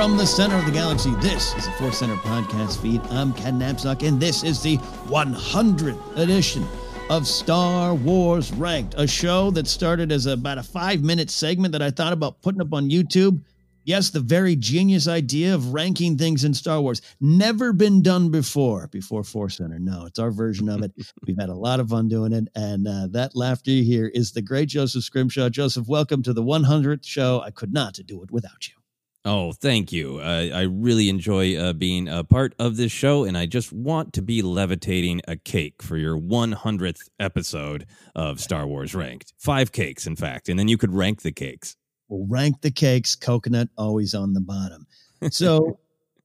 From the center of the galaxy, this is the Force Center podcast feed. I'm Ken Napzok, and this is the 100th edition of Star Wars Ranked, a show that started as about a five minute segment that I thought about putting up on YouTube. Yes, the very genius idea of ranking things in Star Wars. Never been done before, before Force Center. No, it's our version of it. We've had a lot of fun doing it. And uh, that laughter you hear is the great Joseph Scrimshaw. Joseph, welcome to the 100th show. I could not do it without you. Oh, thank you. Uh, I really enjoy uh, being a part of this show, and I just want to be levitating a cake for your 100th episode of Star Wars Ranked. Five cakes, in fact, and then you could rank the cakes. We'll rank the cakes, coconut always on the bottom. So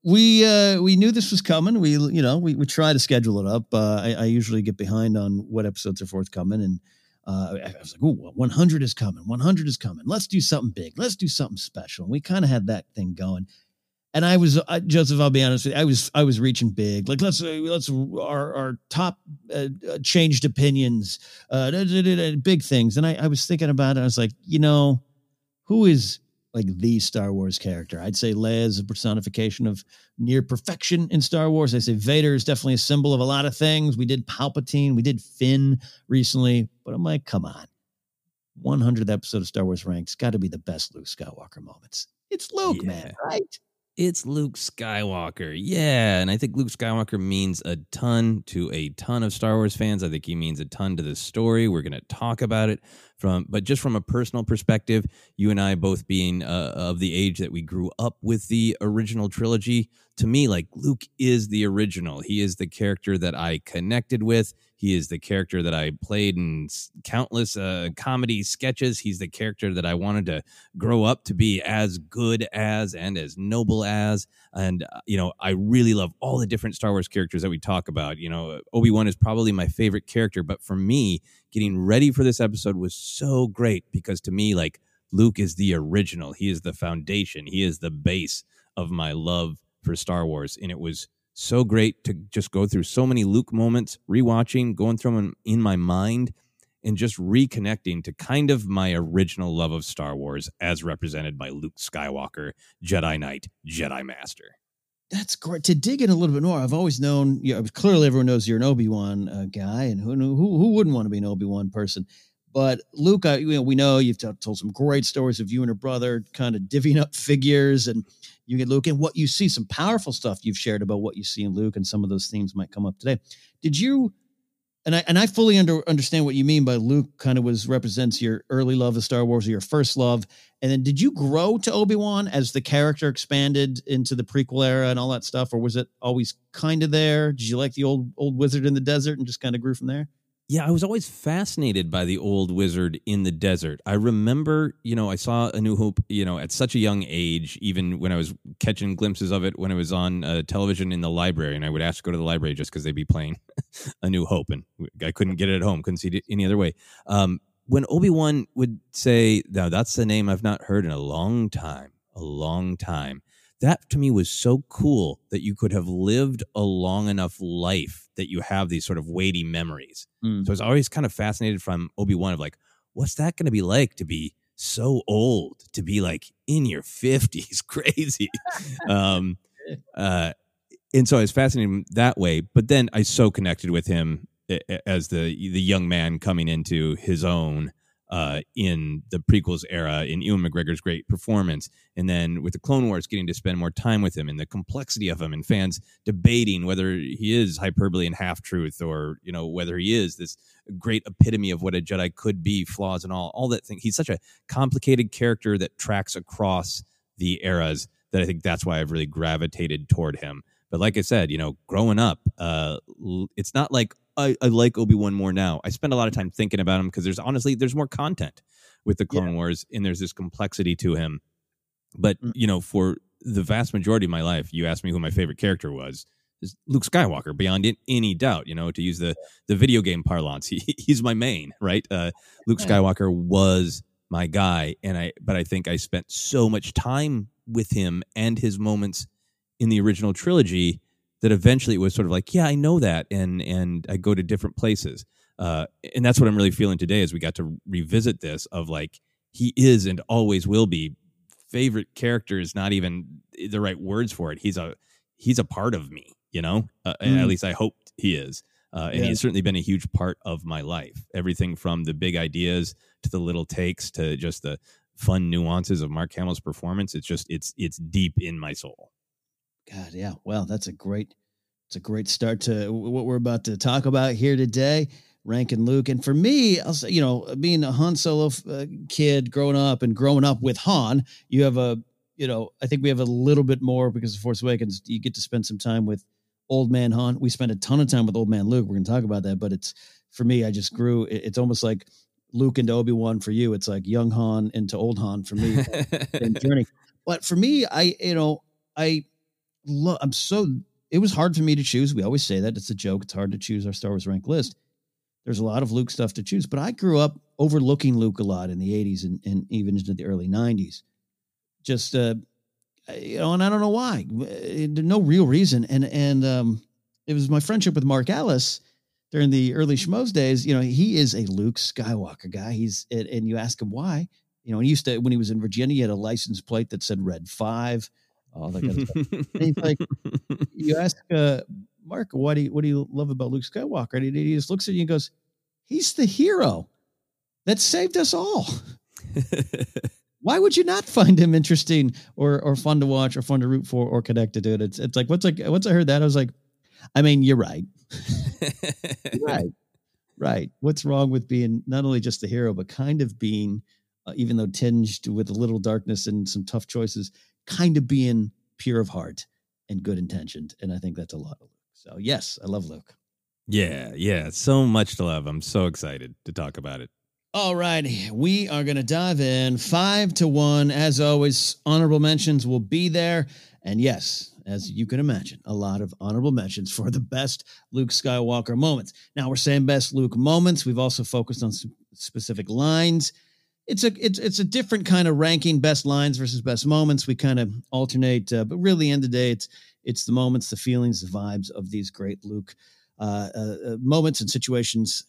we uh, we knew this was coming. We you know we, we try to schedule it up. Uh, I, I usually get behind on what episodes are forthcoming, and uh, I was like, "Oh, 100 is coming. 100 is coming. Let's do something big. Let's do something special." And we kind of had that thing going. And I was uh, Joseph. I'll be honest with you. I was I was reaching big. Like let's uh, let's our our top uh, uh, changed opinions, uh, big things. And I, I was thinking about it. I was like, you know, who is like the Star Wars character? I'd say Leia is a personification of near perfection in Star Wars. I say Vader is definitely a symbol of a lot of things. We did Palpatine, we did Finn recently, but I'm like, come on. 100th episode of Star Wars Ranks got to be the best Luke Skywalker moments. It's Luke, Yeah. man, right? It's Luke Skywalker. Yeah. And I think Luke Skywalker means a ton to a ton of Star Wars fans. I think he means a ton to the story. We're going to talk about it from, but just from a personal perspective, you and I both being uh, of the age that we grew up with the original trilogy, to me, like Luke is the original. He is the character that I connected with. He is the character that I played in countless uh, comedy sketches. He's the character that I wanted to grow up to be as good as and as noble as. And, uh, you know, I really love all the different Star Wars characters that we talk about. You know, Obi Wan is probably my favorite character, but for me, getting ready for this episode was so great because to me, like, Luke is the original. He is the foundation. He is the base of my love for Star Wars. And it was so great to just go through so many Luke moments, rewatching, going through them in my mind, and just reconnecting to kind of my original love of Star Wars as represented by Luke Skywalker, Jedi Knight, Jedi Master. That's great to dig in a little bit more. I've always known, you know, clearly everyone knows you're an Obi Wan uh, guy, and who who who wouldn't want to be an Obi Wan person? But Luke, I, you know, we know you've t- told some great stories of you and your brother kind of divvying up figures and you get Luke and what you see, some powerful stuff you've shared about what you see in Luke, and some of those themes might come up today. Did you? And I and I fully under, understand what you mean by Luke. Kind of was represents your early love of Star Wars, or your first love, and then did you grow to Obi Wan as the character expanded into the prequel era and all that stuff, or was it always kind of there? Did you like the old old wizard in the desert and just kind of grew from there? Yeah, I was always fascinated by the old wizard in the desert. I remember, you know, I saw A New Hope, you know, at such a young age, even when I was catching glimpses of it when it was on uh, television in the library. And I would ask to go to the library just because they'd be playing A New Hope. And I couldn't get it at home, couldn't see it any other way. Um, when Obi Wan would say, Now, that's the name I've not heard in a long time, a long time that to me was so cool that you could have lived a long enough life that you have these sort of weighty memories. Mm. So I was always kind of fascinated from Obi Wan of like, what's that going to be like to be so old, to be like in your fifties, crazy. um, uh, and so I was fascinated that way. But then I so connected with him as the the young man coming into his own uh, in the prequels era in Ewan McGregor's great performance, and then with the Clone Wars, getting to spend more time with him and the complexity of him, and fans debating whether he is hyperbole and half truth, or you know whether he is this great epitome of what a Jedi could be, flaws and all, all that thing. He's such a complicated character that tracks across the eras that I think that's why I've really gravitated toward him. But like I said, you know, growing up, uh, it's not like I, I like Obi Wan more now. I spend a lot of time thinking about him because there's honestly there's more content with the Clone yeah. Wars and there's this complexity to him. But mm. you know, for the vast majority of my life, you asked me who my favorite character was. Is Luke Skywalker beyond any doubt? You know, to use the the video game parlance, he, he's my main, right? Uh, Luke Skywalker was my guy, and I but I think I spent so much time with him and his moments in the original trilogy that eventually it was sort of like, yeah, I know that, and and I go to different places, uh, and that's what I'm really feeling today as we got to revisit this of like he is and always will be favorite character is not even the right words for it. He's a he's a part of me, you know. Uh, mm. At least I hope he is. Uh, and yeah. he's certainly been a huge part of my life. Everything from the big ideas to the little takes to just the fun nuances of Mark Hamill's performance. It's just it's it's deep in my soul. God, yeah. Well, that's a great, it's a great start to what we're about to talk about here today. Rankin Luke, and for me, I'll say, you know, being a Han Solo uh, kid growing up and growing up with Han, you have a, you know, I think we have a little bit more because of Force Awakens. You get to spend some time with old man Han. We spent a ton of time with old man Luke. We're going to talk about that, but it's for me. I just grew. It's almost like Luke into Obi Wan for you. It's like young Han into old Han for me. journey. But for me, I, you know, I lo- I'm so it was hard for me to choose. We always say that it's a joke. It's hard to choose our Star Wars rank list. There's a lot of Luke stuff to choose, but I grew up overlooking Luke a lot in the 80s and, and even into the early 90s. Just uh, you know, and I don't know why. No real reason. And and um, it was my friendship with Mark Ellis during the early Schmoes days. You know, he is a Luke Skywalker guy. He's and, and you ask him why. You know, he used to when he was in Virginia, he had a license plate that said Red Five all that kind of stuff. and he's like, you ask uh, Mark, what do you what do you love about Luke Skywalker? And he, just looks at you and goes, he's the hero that saved us all. Why would you not find him interesting or or fun to watch or fun to root for or connected to it? It's it's like what's like once I heard that I was like, I mean, you're right, right, right. What's wrong with being not only just the hero but kind of being, uh, even though tinged with a little darkness and some tough choices, kind of being pure of heart and good intentioned. And I think that's a lot of Luke. So yes, I love Luke. Yeah, yeah, so much to love. I'm so excited to talk about it. All righty. We are going to dive in five to one. As always, honorable mentions will be there. And yes, as you can imagine, a lot of honorable mentions for the best Luke Skywalker moments. Now, we're saying best Luke moments. We've also focused on some specific lines. It's a it's it's a different kind of ranking best lines versus best moments. We kind of alternate, uh, but really, end of the day, it's it's the moments, the feelings, the vibes of these great Luke uh, uh, uh moments and situations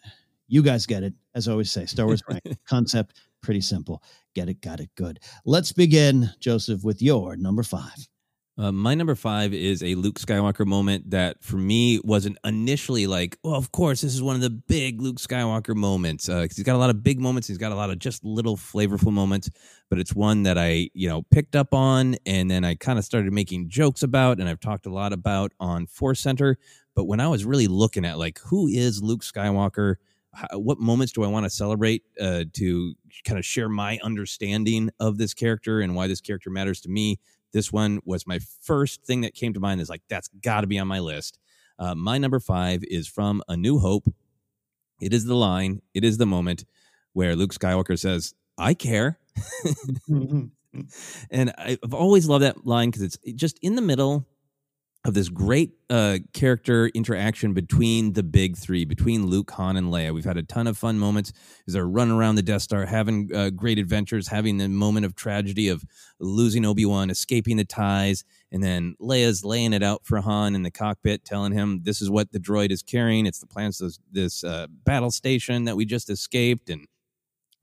you guys get it. As I always say, Star Wars rank concept, pretty simple. Get it, got it, good. Let's begin, Joseph, with your number five. Uh, my number five is a Luke Skywalker moment that for me wasn't initially like, well, of course, this is one of the big Luke Skywalker moments. Uh, he's got a lot of big moments. He's got a lot of just little flavorful moments, but it's one that I, you know, picked up on and then I kind of started making jokes about and I've talked a lot about on Force Center. But when I was really looking at like, who is Luke Skywalker? how, what moments do I want to celebrate uh, to kind of share my understanding of this character and why this character matters to me? This one was my first thing that came to mind. Is like that's got to be on my list. Uh, my number five is from A New Hope. It is the line. It is the moment where Luke Skywalker says, "I care." and I've always loved that line because it's just in the middle of this great uh, character interaction between the big three, between Luke, Han, and Leia. We've had a ton of fun moments as they're running around the Death Star, having uh, great adventures, having the moment of tragedy of losing Obi Wan, escaping the TIEs, and then Leia's laying it out for Han in the cockpit, telling him this is what the droid is carrying. It's the plans of this uh, battle station that we just escaped, and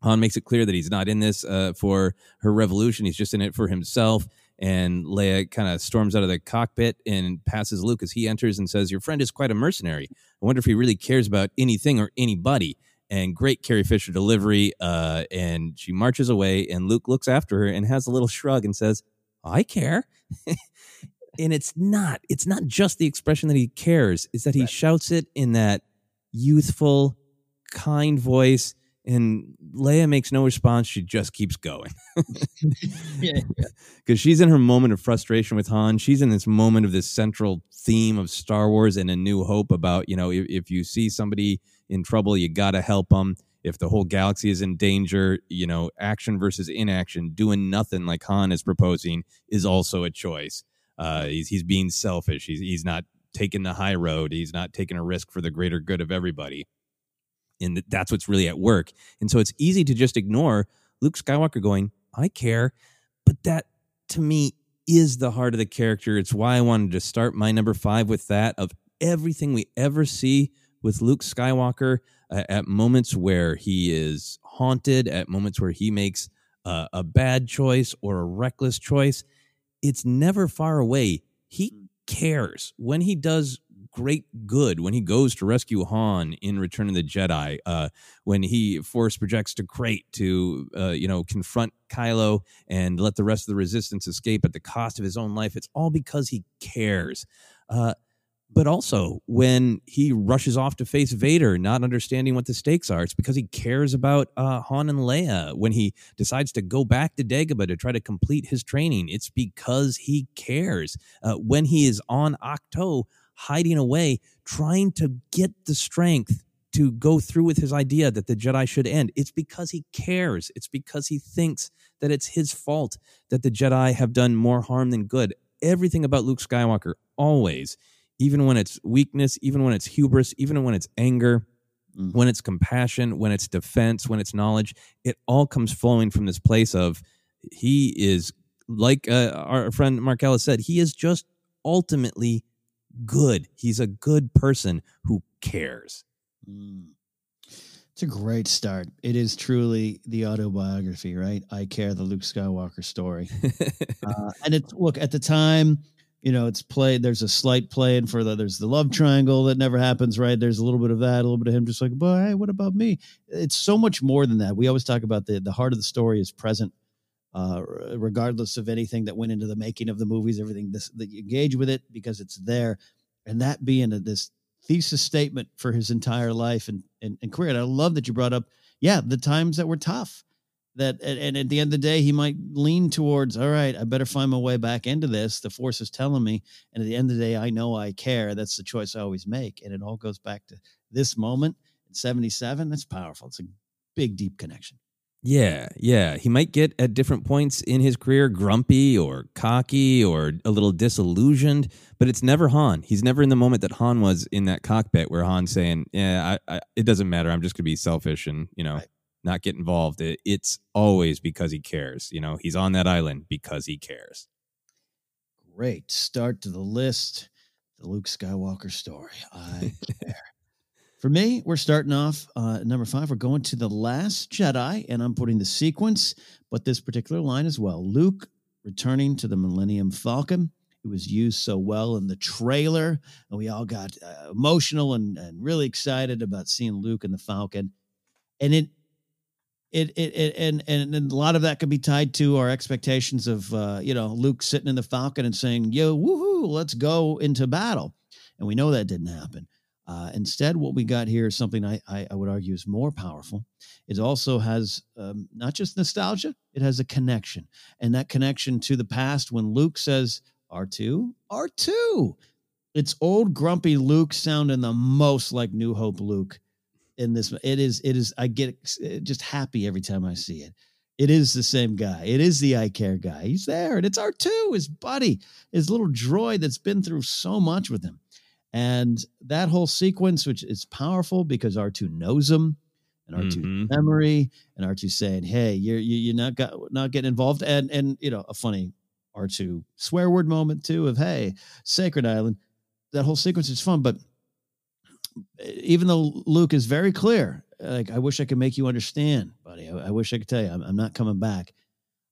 Han makes it clear that he's not in this uh, for her revolution. He's just in it for himself and Leia kind of storms out of the cockpit and passes Luke as he enters and says, Your friend is quite a mercenary. I wonder if he really cares about anything or anybody. And great Carrie Fisher delivery. Uh, and she marches away, and Luke looks after her and has a little shrug and says, I care. and it's not, it's not just the expression that he cares, is that he right. shouts it in that youthful, kind voice and Leia makes no response. She just keeps going. yeah. Because she's in her moment of frustration with Han. She's in this moment of this central theme of Star Wars and a new hope about, you know, if, if you see somebody in trouble, you got to help them. If the whole galaxy is in danger, you know, action versus inaction, doing nothing like Han is proposing is also a choice. Uh, he's, he's being selfish. He's, he's not taking the high road. He's not taking a risk for the greater good of everybody and that's what's really at work. And so it's easy to just ignore Luke Skywalker going, I care. But that to me is the heart of the character. It's why I wanted to start my number five with that of everything we ever see with Luke Skywalker uh, at moments where he is haunted, at moments where he makes uh, a bad choice or a reckless choice. It's never far away. He hmm. cares when he does great good when he goes to rescue Han in Return of the Jedi, uh, when he force projects to Crait to, uh, you know, confront Kylo and let the rest of the Resistance escape at the cost of his own life. It's all because he cares. Uh, but also when he rushes off to face Vader, not understanding what the stakes are, it's because he cares about uh, Han and Leia. When he decides to go back to Dagobah to try to complete his training, it's because he cares. Uh, when he is on Ahch-To, hiding away, trying to get the strength to go through with his idea that the Jedi should end. It's because he cares. It's because he thinks that it's his fault that the Jedi have done more harm than good. Everything about Luke Skywalker, always, even when it's weakness, even when it's hubris, even when it's anger, mm. when it's compassion, when it's defense, when it's knowledge, it all comes flowing from this place of he is, like uh, our friend Mark Ellis said, he is just ultimately good. He's a good person who cares. Mm. It's a great start. It is truly the autobiography, right? I care the Luke Skywalker story. uh, and it's look at the time, you know, it's played. There's a slight play in for the there's the love triangle that never happens, right? There's a little bit of that, a little bit of him just like, but hey, what about me? It's so much more than that. We always talk about the the heart of the story is present uh, regardless of anything that went into the making of the movies, everything this, that you engage with it because it's there, and that being a, this thesis statement for his entire life and, and, and career. And I love that you brought up, yeah, the times that were tough. That and, and at the end of the day, he might lean towards, all right, I better find my way back into this. The force is telling me, and at the end of the day, I know I care. That's the choice I always make, and it all goes back to this moment in '77. That's powerful. It's a big, deep connection. Yeah, yeah. He might get at different points in his career grumpy or cocky or a little disillusioned, but it's never Han. He's never in the moment that Han was in that cockpit where Han's saying, "Yeah, I, I, it doesn't matter. I'm just going to be selfish and you know right. not get involved." It, it's always because he cares. You know, he's on that island because he cares. Great start to the list. The Luke Skywalker story. I care. For me, we're starting off uh, number five. We're going to the Last Jedi, and I'm putting the sequence, but this particular line as well. Luke returning to the Millennium Falcon. It was used so well in the trailer, and we all got uh, emotional and, and really excited about seeing Luke and the Falcon. And it, it, it, it and, and and a lot of that could be tied to our expectations of uh, you know Luke sitting in the Falcon and saying, "Yo, woohoo, let's go into battle," and we know that didn't happen. Uh, instead, what we got here is something I, I, I, would argue is more powerful. It also has um, not just nostalgia, it has a connection. And that connection to the past when Luke says, R2, R2. It's old grumpy Luke sounding the most like New Hope Luke in this. It is, it is, I get just happy every time I see it. It is the same guy. It is the I care guy. He's there. And it's R2, his buddy, his little droid that's been through so much with him. And that whole sequence, which is powerful because R2 knows him and R2 mm-hmm. memory and R2 saying, Hey, you're, you, are not got, not getting involved. And, and, you know, a funny R2 swear word moment too of, Hey, sacred island. That whole sequence is fun, but even though Luke is very clear, like, I wish I could make you understand, buddy. I, I wish I could tell you, I'm, I'm not coming back.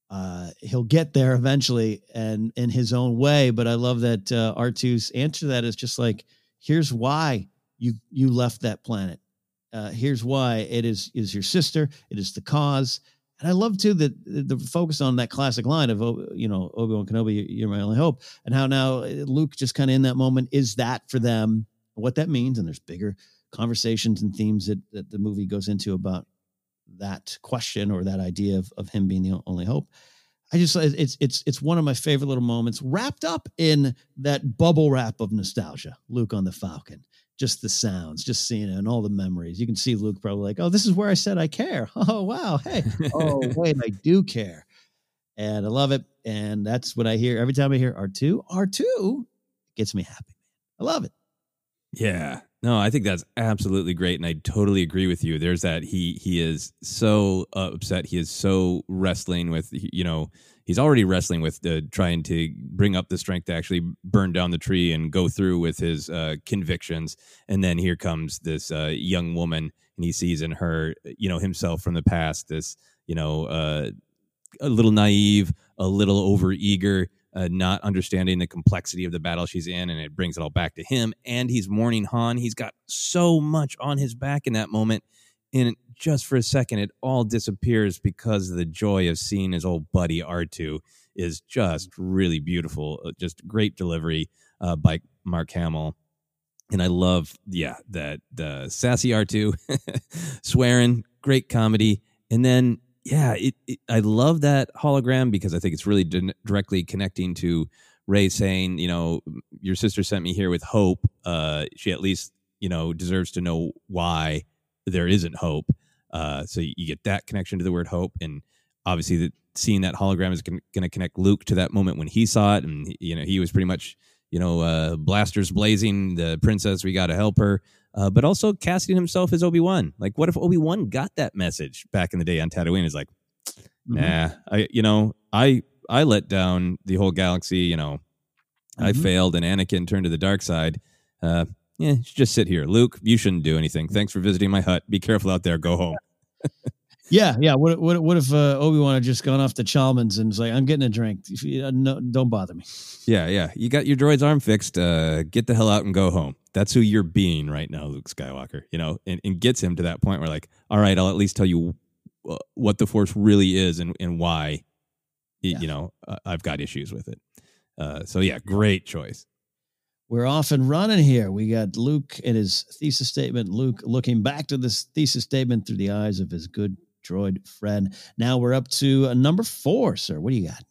Uh, he'll get there eventually and in his own way. But I love that uh, R2's answer to that is just like, here's why you you left that planet. Uh, here's why it is is your sister. It is the cause. And I love too that the focus on that classic line of oh, you know Obi Wan Kenobi, you're my only hope, and how now uh, Luke just kind of in that moment is that for them, what that means, and there's bigger conversations and themes that, that the movie goes into about that question or that idea of, of him being the only hope. I just it's it's it's one of my favorite little moments wrapped up in that bubble wrap of nostalgia. Luke on the Falcon, just the sounds, just seeing it and all the memories. You can see Luke probably like, "Oh, this is where I said I care." Oh, wow. Hey. oh, wait, I do care. And I love it. And that's what I hear every time I hear R2. R2 gets me happy. I love it. Yeah. No, I think that's absolutely great, and I totally agree with you. There's that he he is so upset. He is so wrestling with you know he's already wrestling with uh, trying to bring up the strength to actually burn down the tree and go through with his uh, convictions. And then here comes this uh, young woman, and he sees in her you know himself from the past. This you know uh, a little naive, a little over eager uh, not understanding the complexity of the battle she's in, and it brings it all back to him. And he's mourning Han. He's got so much on his back in that moment. And just for a second, it all disappears because the joy of seeing his old buddy R2 is just really beautiful. Uh, just great delivery uh, by Mark Hamill. And I love, yeah, that the sassy R2 swearing, great comedy. And then yeah, it, it, I love that hologram because I think it's really di- directly connecting to Rey saying, you know, your sister sent me here with hope. Uh, she at least, you know, deserves to know why there isn't hope. Uh, so you, get that connection to the word hope, and obviously, seeing that hologram is going to connect Luke to that moment when he saw it, and you know, he was pretty much, you know, uh, blasters blazing. The princess, we got to help her uh, but also casting himself as Obi Wan. Like, what if Obi Wan got that message back in the day on Tatooine? Is like, mm-hmm. nah, I you know, I I let down the whole galaxy. You know, mm-hmm. I failed, and Anakin turned to the dark side. Uh, yeah, just sit here, Luke. You shouldn't do anything. Thanks for visiting my hut. Be careful out there. Go home. Yeah, yeah. What what what if uh, Obi Wan had just gone off to Chalmun's and was like, "I'm getting a drink. No, don't bother me." Yeah, yeah. You got your droid's arm fixed. Uh, get the hell out and go home. That's who you're being right now, Luke Skywalker. You know, and, and gets him to that point where, like, all right, I'll at least tell you uh, what the Force really is and and why y- you know, uh, I've got issues with it. Uh, so yeah, great choice. We're off and running here. We got Luke in his thesis statement. Luke looking back to this thesis statement through the eyes of his good droid friend. Now we're up to uh, number four, sir. What do you got?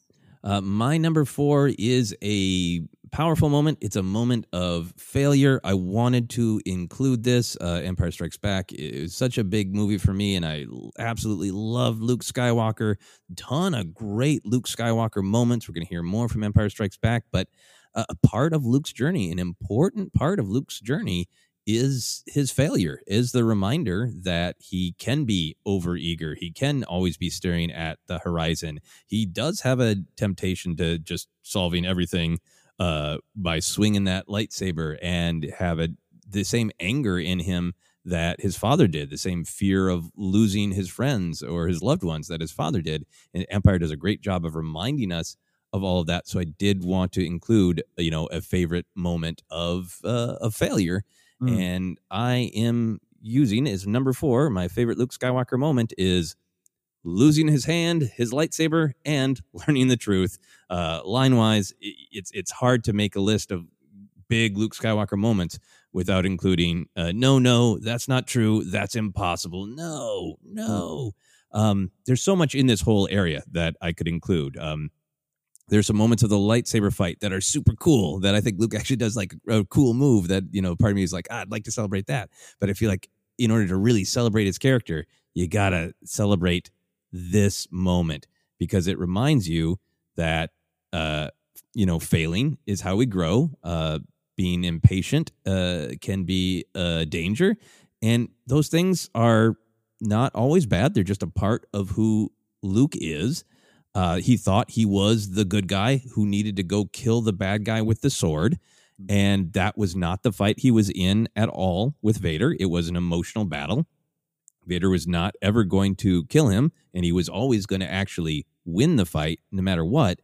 Uh, my number four is a powerful moment. It's a moment of failure. I wanted to include this. Uh, Empire Strikes Back is such a big movie for me, and I absolutely love Luke Skywalker. Ton of great Luke Skywalker moments. We're going to hear more from Empire Strikes Back, but a a part of Luke's journey, an important part of Luke's journey, is his failure, is the reminder that he can be overeager. He can always be staring at the horizon. He does have a temptation to just solving everything uh, by swinging that lightsaber and have a, the same anger in him that his father did, the same fear of losing his friends or his loved ones that his father did. And Empire does a great job of reminding us of all of that. So I did want to include, you know, a favorite moment of uh, of failure, Mm. and I am using as number four. My favorite Luke Skywalker moment is losing his hand, his lightsaber, and learning the truth. Uh, line wise, it's it's hard to make a list of big Luke Skywalker moments without including uh, no, no, that's not true. That's impossible. No, no. Um, there's so much in this whole area that I could include. Um, there's some moments of the lightsaber fight that are super cool that I think Luke actually does like a cool move that, you know, part of me is like, ah, I'd like to celebrate that. But I feel like in order to really celebrate his character, you got to celebrate this moment because it reminds you that, uh, you know, failing is how we grow. Uh, being impatient uh, can be a danger. And those things are not always bad. They're just a part of who Luke is. Uh, he thought he was the good guy who needed to go kill the bad guy with the sword. And that was not the fight he was in at all with Vader. It was an emotional battle. Vader was not ever going to kill him, and he was always going to actually win the fight no matter what.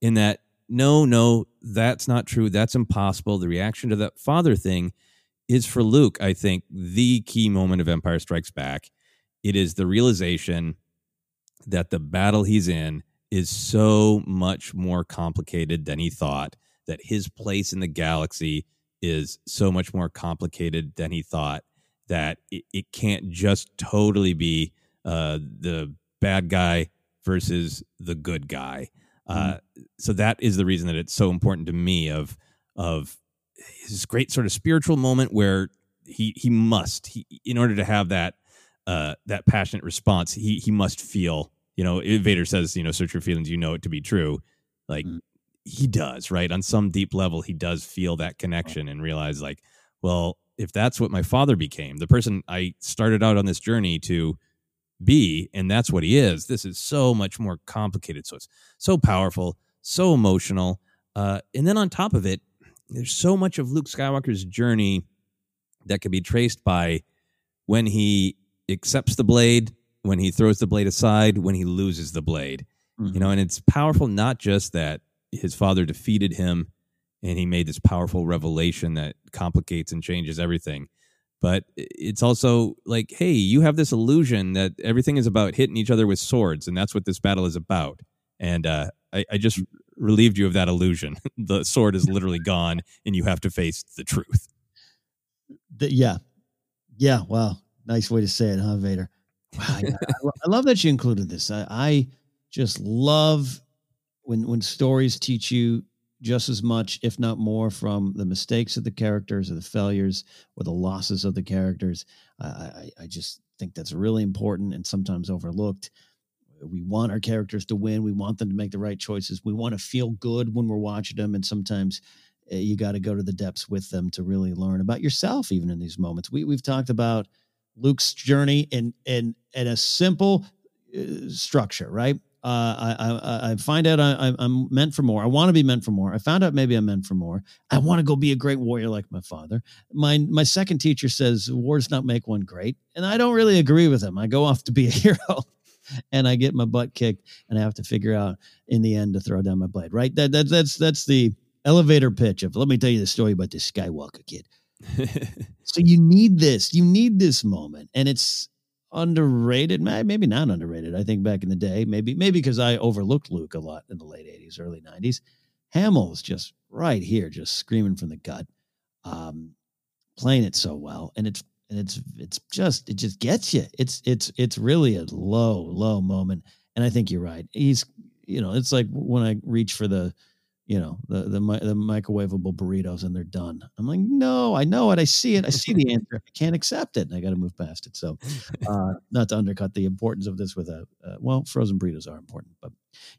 In that, no, no, that's not true. That's impossible. The reaction to that father thing is for Luke, I think, the key moment of Empire Strikes Back. It is the realization that the battle he's in is so much more complicated than he thought, that his place in the galaxy is so much more complicated than he thought, that it, it can't just totally be uh, the bad guy versus the good guy. Uh, so that is the reason that it's so important to me of of his great sort of spiritual moment where he he must he, in order to have that uh, that passionate response he he must feel you know Vader says you know search your feelings you know it to be true like he does right? On some deep level he does feel that connection and realize like well if that's what my father became the person I started out on this journey to be and that's what he is this is so much more complicated. So it's so powerful so emotional uh, and then on top of it there's so much of luke skywalker's journey that can be traced by when he accepts the blade when he throws the blade aside when he loses the blade you know and it's powerful not just that his father defeated him and he made this powerful revelation that complicates and changes everything but it's also like hey you have this illusion that everything is about hitting each other with swords and that's what this battle is about and uh, I, I just relieved you of that illusion the sword is literally gone and you have to face the truth The- yeah. Yeah. Wow. Nice way to say it, huh, Vader? I, love that you included this. I, I just love when when stories teach you just as much, if not more, from the mistakes of the characters or the failures or the losses of the characters. I, I, I just think that's really important and sometimes overlooked. We want our characters to win. We want them to make the right choices. We want to feel good when we're watching them. And sometimes uh, you got to go to the depths with them to really learn about yourself, even in these moments. We, we've talked about Luke's journey in, in, in a simple uh, structure, right? Uh, I, I I find out I, I'm meant for more. I want to be meant for more. I found out maybe I'm meant for more. I want to go be a great warrior like my father. My my second teacher says wars not make one great, and I don't really agree with him. I go off to be a hero, and I get my butt kicked, and I have to figure out in the end to throw down my blade. Right? That, that that's that's the elevator pitch of. Let me tell you the story about this Skywalker kid. so you need this. You need this moment, and it's underrated, maybe not underrated. I think back in the day, maybe maybe because I overlooked Luke a lot in the late '80s, early '90s. Hamill's just right here, just screaming from the gut, um, playing it so well, and it's and it's it's just it just gets you. It's it's it's really a low low moment, and I think you're right. He's you know it's like when I reach for the you know the the the microwavable burritos and they're done. I'm like, no, I know it, I see it, I see the answer. I can't accept it, and I got to move past it. So, uh, not to undercut the importance of this with a uh, well, frozen burritos are important, but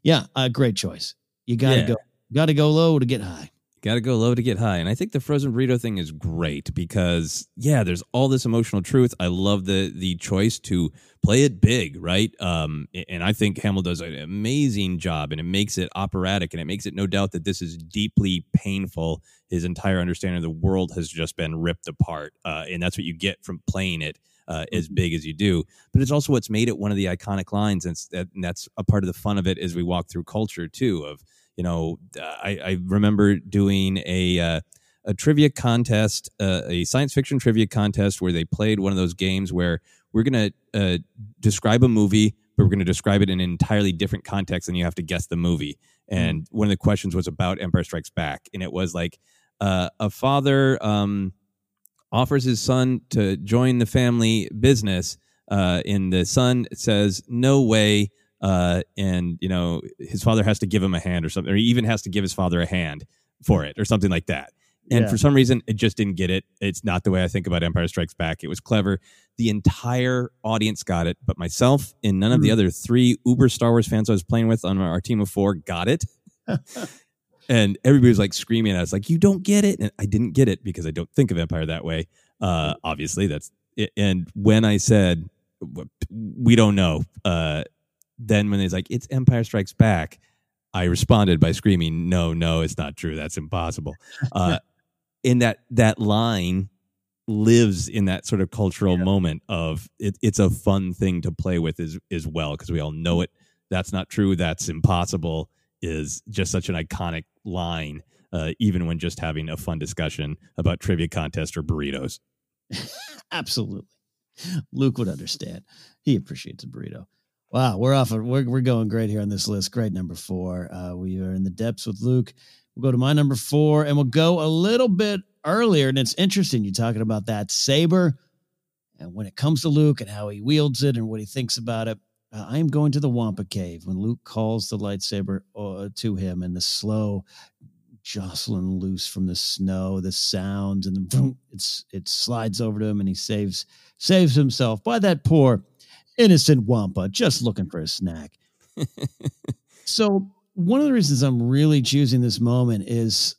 yeah, uh, great choice. You got to yeah. go, got to go low to get high. Got to go low to get high. And I think the frozen burrito thing is great because yeah, there's all this emotional truth. I love the the choice to play it big, right? Um, and I think Hamill does an amazing job, and it makes it operatic, and it makes it no doubt that this is deeply painful. His entire understanding of the world has just been ripped apart, uh, and that's what you get from playing it. Uh, as mm-hmm. big as you do, but it's also what's made it one of the iconic lines, and, and that's a part of the fun of it as we walk through culture too. Of you know, I, I remember doing a uh, a trivia contest, uh, a science fiction trivia contest where they played one of those games where we're going to uh, describe a movie, but we're going to describe it in an entirely different context, and you have to guess the movie. Hmm. And one of the questions was about Empire Strikes Back, and it was like uh, a father um, offers his son to join the family business, uh, and the son says, "No way." Uh, and you know his father has to give him a hand or something, or he even has to give his father a hand for it or something like that. And yeah. for some reason, it just didn't get it. It's not the way I think about Empire Strikes Back. It was clever. The entire audience got it, but myself and none of mm. the hmm. other three Uber Star Wars fans I was playing with on our team of four got it. and everybody was like screaming at us, like, "You don't get it!" And I didn't get it because I don't think of Empire that way. Uh, obviously, that's it. And when I said we don't know, uh, then when he's like, it's Empire Strikes Back, I responded by screaming, no, no, it's not true. That's impossible. Uh, in that that line lives in that sort of cultural yeah. moment of it, it's a fun thing to play with as, as well because we all know it. That's not true. That's impossible is just such an iconic line, uh, even when just having a fun discussion about trivia contest or burritos. Absolutely. Luke would understand. He appreciates a burrito. Wow, we're off. We're we're going great here on this list. Great number four. Uh, we are in the depths with Luke. We'll go to my number four, and we'll go a little bit earlier. And it's interesting you're talking about that saber, and when it comes to Luke and how he wields it and what he thinks about it. Uh, I am going to the Wampa Cave when Luke calls the lightsaber uh, to him, and the slow jostling loose from the snow, the sounds, and the boom, it's it slides over to him, and he saves saves himself by that poor innocent Wampa just looking for a snack. so one of the reasons I'm really choosing this moment is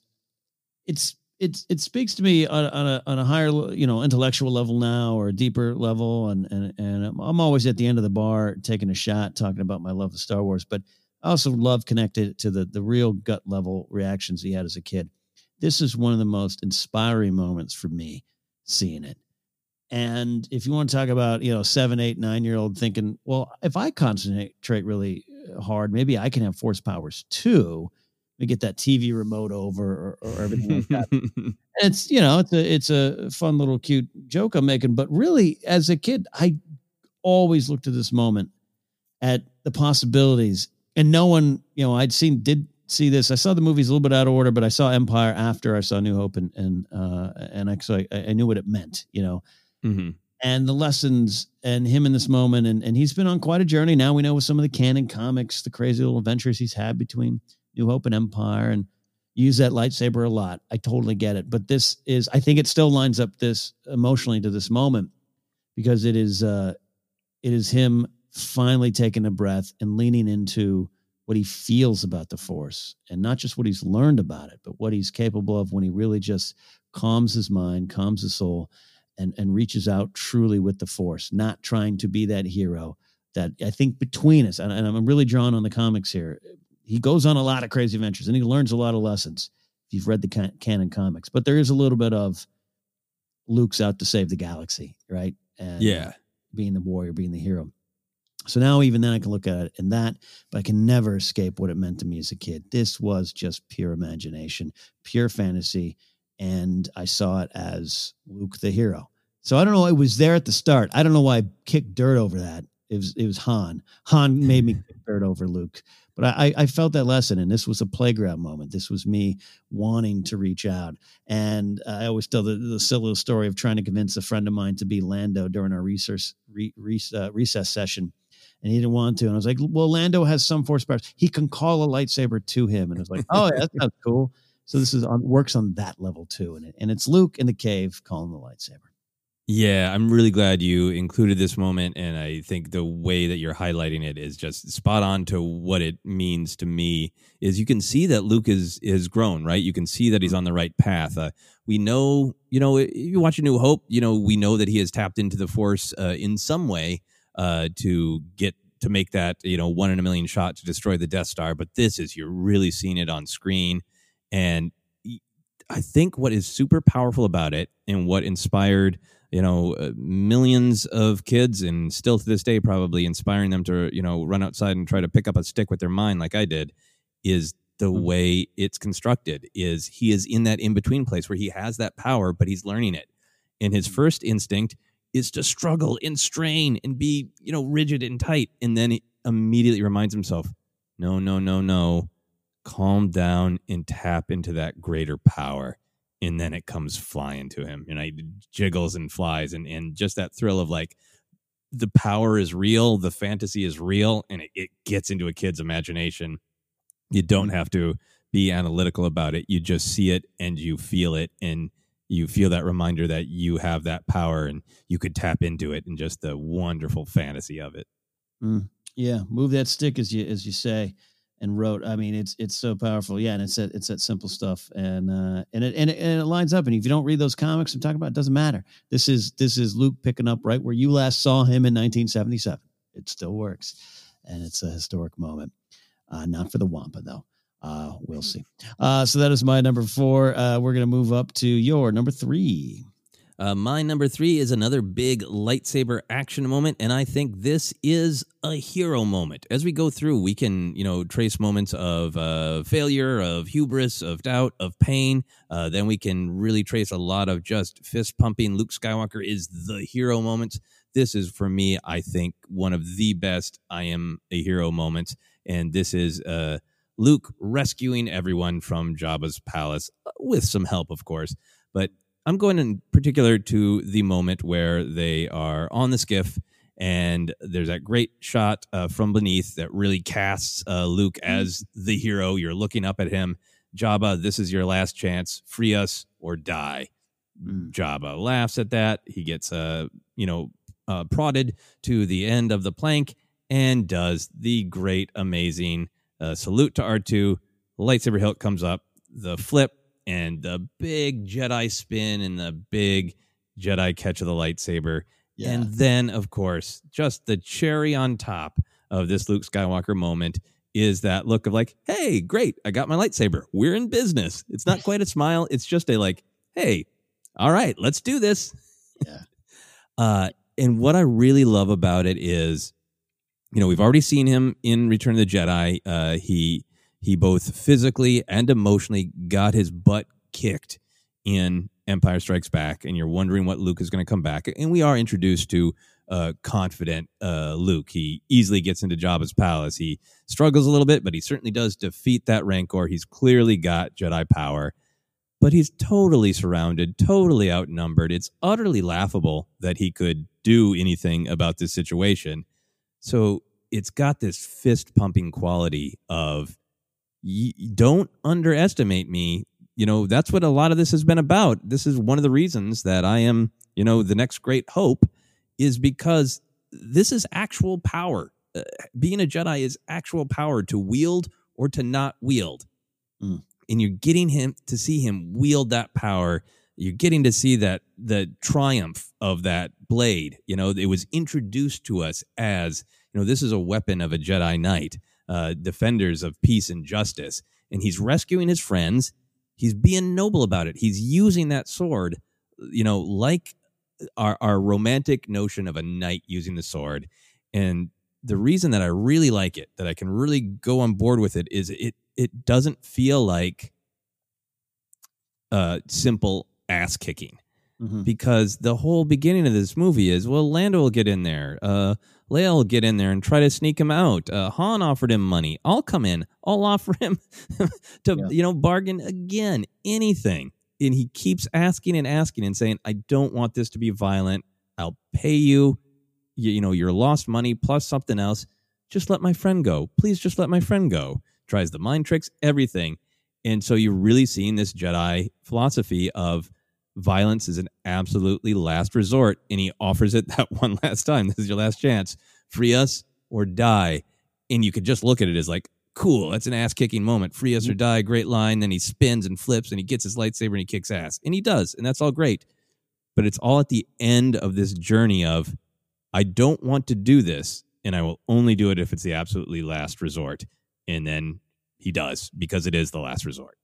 it's it's it speaks to me on, on, a on a higher you know intellectual level now or a deeper level and and and I'm always at the end of the bar taking a shot talking about my love of Star Wars but I also love connected to the the real gut level reactions he had as a kid. This is one of the most inspiring moments for me seeing it. And if you want to talk about, you know, seven, eight, nine year old thinking, well, if I concentrate really uh, hard, maybe I can have force powers too. We get that TV remote over or, or everything like that. it's you know, it's a it's a fun little cute joke I'm making, but really, as a kid, I always looked at this moment at the possibilities, and no one, you know, I'd seen did see this. I saw the movies a little bit out of order, but I saw Empire after I saw New Hope, and and uh, and I so I, I knew what it meant, you know mm-hmm. and the lessons and him in this moment. And, and he's been on quite a journey. Now we know with some of the canon comics, the crazy little adventures he's had between New Hope and Empire and use that lightsaber a lot. I totally get it. But this is, I think it still lines up this emotionally to this moment because it is, uh, it is him finally taking a breath and leaning into what he feels about the force and not just what he's learned about it, but what he's capable of when he really just calms his mind, calms his soul, and and reaches out truly with the force, not trying to be that hero that I think between us, and, and I'm really drawn on the comics here. He goes on a lot of crazy adventures and he learns a lot of lessons. If you've read the can- canon comics, but there is a little bit of Luke's out to save the galaxy, right? And yeah, being the warrior, being the hero. So now, even then, I can look at it in that, but I can never escape what it meant to me as a kid. This was just pure imagination, pure fantasy and I saw it as Luke the hero. So I don't know. It was there at the start. I don't know why I kicked dirt over that. It was it was Han. Han made me kick dirt over Luke. But I, I felt that lesson, and this was a playground moment. This was me wanting to reach out. And I always tell the, the silly story of trying to convince a friend of mine to be Lando during our research, re, re, uh, recess session. And he didn't want to. And I was like, well, Lando has some force powers. He can call a lightsaber to him. And I was like, oh, yeah, that sounds cool. So this is on works on that level too. And, it, and it's Luke in the cave calling the lightsaber. Yeah, I'm really glad you included this moment. And I think the way that you're highlighting it is just spot on to what it means to me is you can see that Luke is, is grown, right? You can see that he's on the right path. Uh, we know, you know, you watch A New Hope, you know, we know that he has tapped into the force uh, in some way uh, to get to make that, you know, one in a million shot to destroy the Death Star. But this is, you're really seeing it on screen. And I think what is super powerful about it and what inspired you know uh, millions of kids and still to this day probably inspiring them to you know run outside and try to pick up a stick with their mind like i did is the mm-hmm. way it's constructed is he is in that in between place where he has that power but he's learning it and his mm-hmm. first instinct is to struggle and strain and be you know rigid and tight and then he immediately reminds himself no no no no calm down and tap into that greater power and then it comes flying to him and I jiggles and flies and and just that thrill of like the power is real, the fantasy is real, and it, it gets into a kid's imagination. You don't have to be analytical about it. You just see it and you feel it and you feel that reminder that you have that power and you could tap into it and just the wonderful fantasy of it. Mm, yeah, move that stick as you as you say and wrote. I mean, it's it's so powerful. Yeah, and it's that it's that simple stuff, and uh, and it and it, and it lines up. And if you don't read those comics I'm talking about, it doesn't matter. This is this is Luke picking up right where you last saw him in 1977. It still works, and it's a historic moment. Uh, not for the Wampa though. Uh, we'll see. Uh, so that is my number four. Uh, we're gonna move up to your number three. Uh, my number three is another big lightsaber action moment, and I think this is a hero moment. As we go through, we can, you know, trace moments of uh, failure, of hubris, of doubt, of pain. Uh, then we can really trace a lot of just fist pumping. Luke Skywalker is the hero moments. This is, for me, I think, one of the best I am a hero moments. And this is uh, Luke rescuing everyone from Jabba's palace, uh, with some help, of course. But I'm going in particular to the moment where they are on the skiff and there's that great shot uh, from beneath that really casts uh, Luke mm. as the hero. You're looking up at him. Jabba, this is your last chance. Free us or die. Mm. Jabba laughs at that. He gets, uh, you know, uh, prodded to the end of the plank and does the great, amazing uh, salute to R2. Lightsaber hilt comes up. The flip and the big Jedi spin and the big Jedi catch of the lightsaber. Yeah. And then, of course, just the cherry on top of this Luke Skywalker moment is that look of like, hey, great, I got my lightsaber. We're in business. It's not quite a smile. It's just a like, hey, all right, let's do this. Yeah. uh, and what I really love about it is, you know, we've already seen him in Return of the Jedi. Uh, he he both physically and emotionally got his butt kicked in Empire Strikes Back, and you're wondering what Luke is going to come back. And we are introduced to uh, confident uh, Luke. He easily gets into Jabba's palace. He struggles a little bit, but he certainly does defeat that Rancor. He's clearly got Jedi power, but he's totally surrounded, totally outnumbered. It's utterly laughable that he could do anything about this situation. So it's got this fist pumping quality of don't underestimate me. You know, that's what a lot of this has been about. This is one of the reasons that I am, you know, the next great hope is because this is actual power. Uh, being a Jedi is actual power to wield or to not wield. Mm. And you're getting him to see him wield that power. You're getting to see that the triumph of that blade. You know, it was introduced to us as, you know, this is a weapon of a Jedi Knight uh, defenders of peace and justice. And he's rescuing his friends. He's being noble about it. He's using that sword, you know, like our, our romantic notion of a knight using the sword. And the reason that I really like it, that I can really go on board with it, is it it doesn't feel like uh, simple ass kicking. Mhm. because the whole beginning of this movie is well, Lando will get in there, uh, Will get in there and try to sneak him out. Uh, Han offered him money. I'll come in. I'll offer him to Yeah. you know bargain again, anything. And he keeps asking and asking and saying, "I don't want this to be violent. I'll pay you. You, you know, your lost money plus something else. Just let my friend go. Please, just let my friend go." Tries the mind tricks, everything. And so you're really seeing this Jedi philosophy of violence is an absolutely last resort. And he offers it that one last time. This is your last chance. Free us or die. And you could just look at it as like, cool, that's an ass kicking moment. Free us or mm-hmm. die, great line. Then he spins and flips and he gets his lightsaber and he kicks ass. And he does. And that's all great. But it's all at the end of this journey of, I don't want to do this. And I will only do it if it's the absolutely last resort. And then he does because it is the last resort.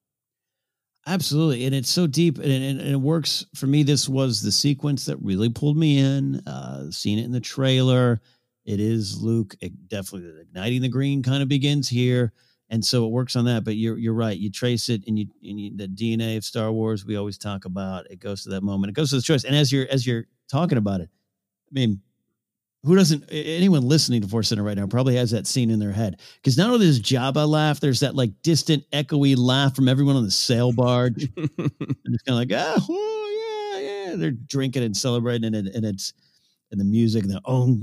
Absolutely, and it's so deep, and, and, and it works for me. This was the sequence that really pulled me in. Uh, seen it in the trailer. It is Luke. It definitely igniting the green kind of begins here, and so it works on that. But you're you're right. You trace it, and you and you, the DNA of Star Wars. We always talk about it goes to that moment. It goes to the choice, and as you're as you're talking about it, I mean, who doesn't anyone listening to Force Center right now probably has that scene in their head because not only does Jabba laugh, there's that like distant echoey laugh from everyone on the sail barge. and it's kind of like ah, oh, yeah, yeah. They're drinking and celebrating, and, it, and it's and the music and the oh,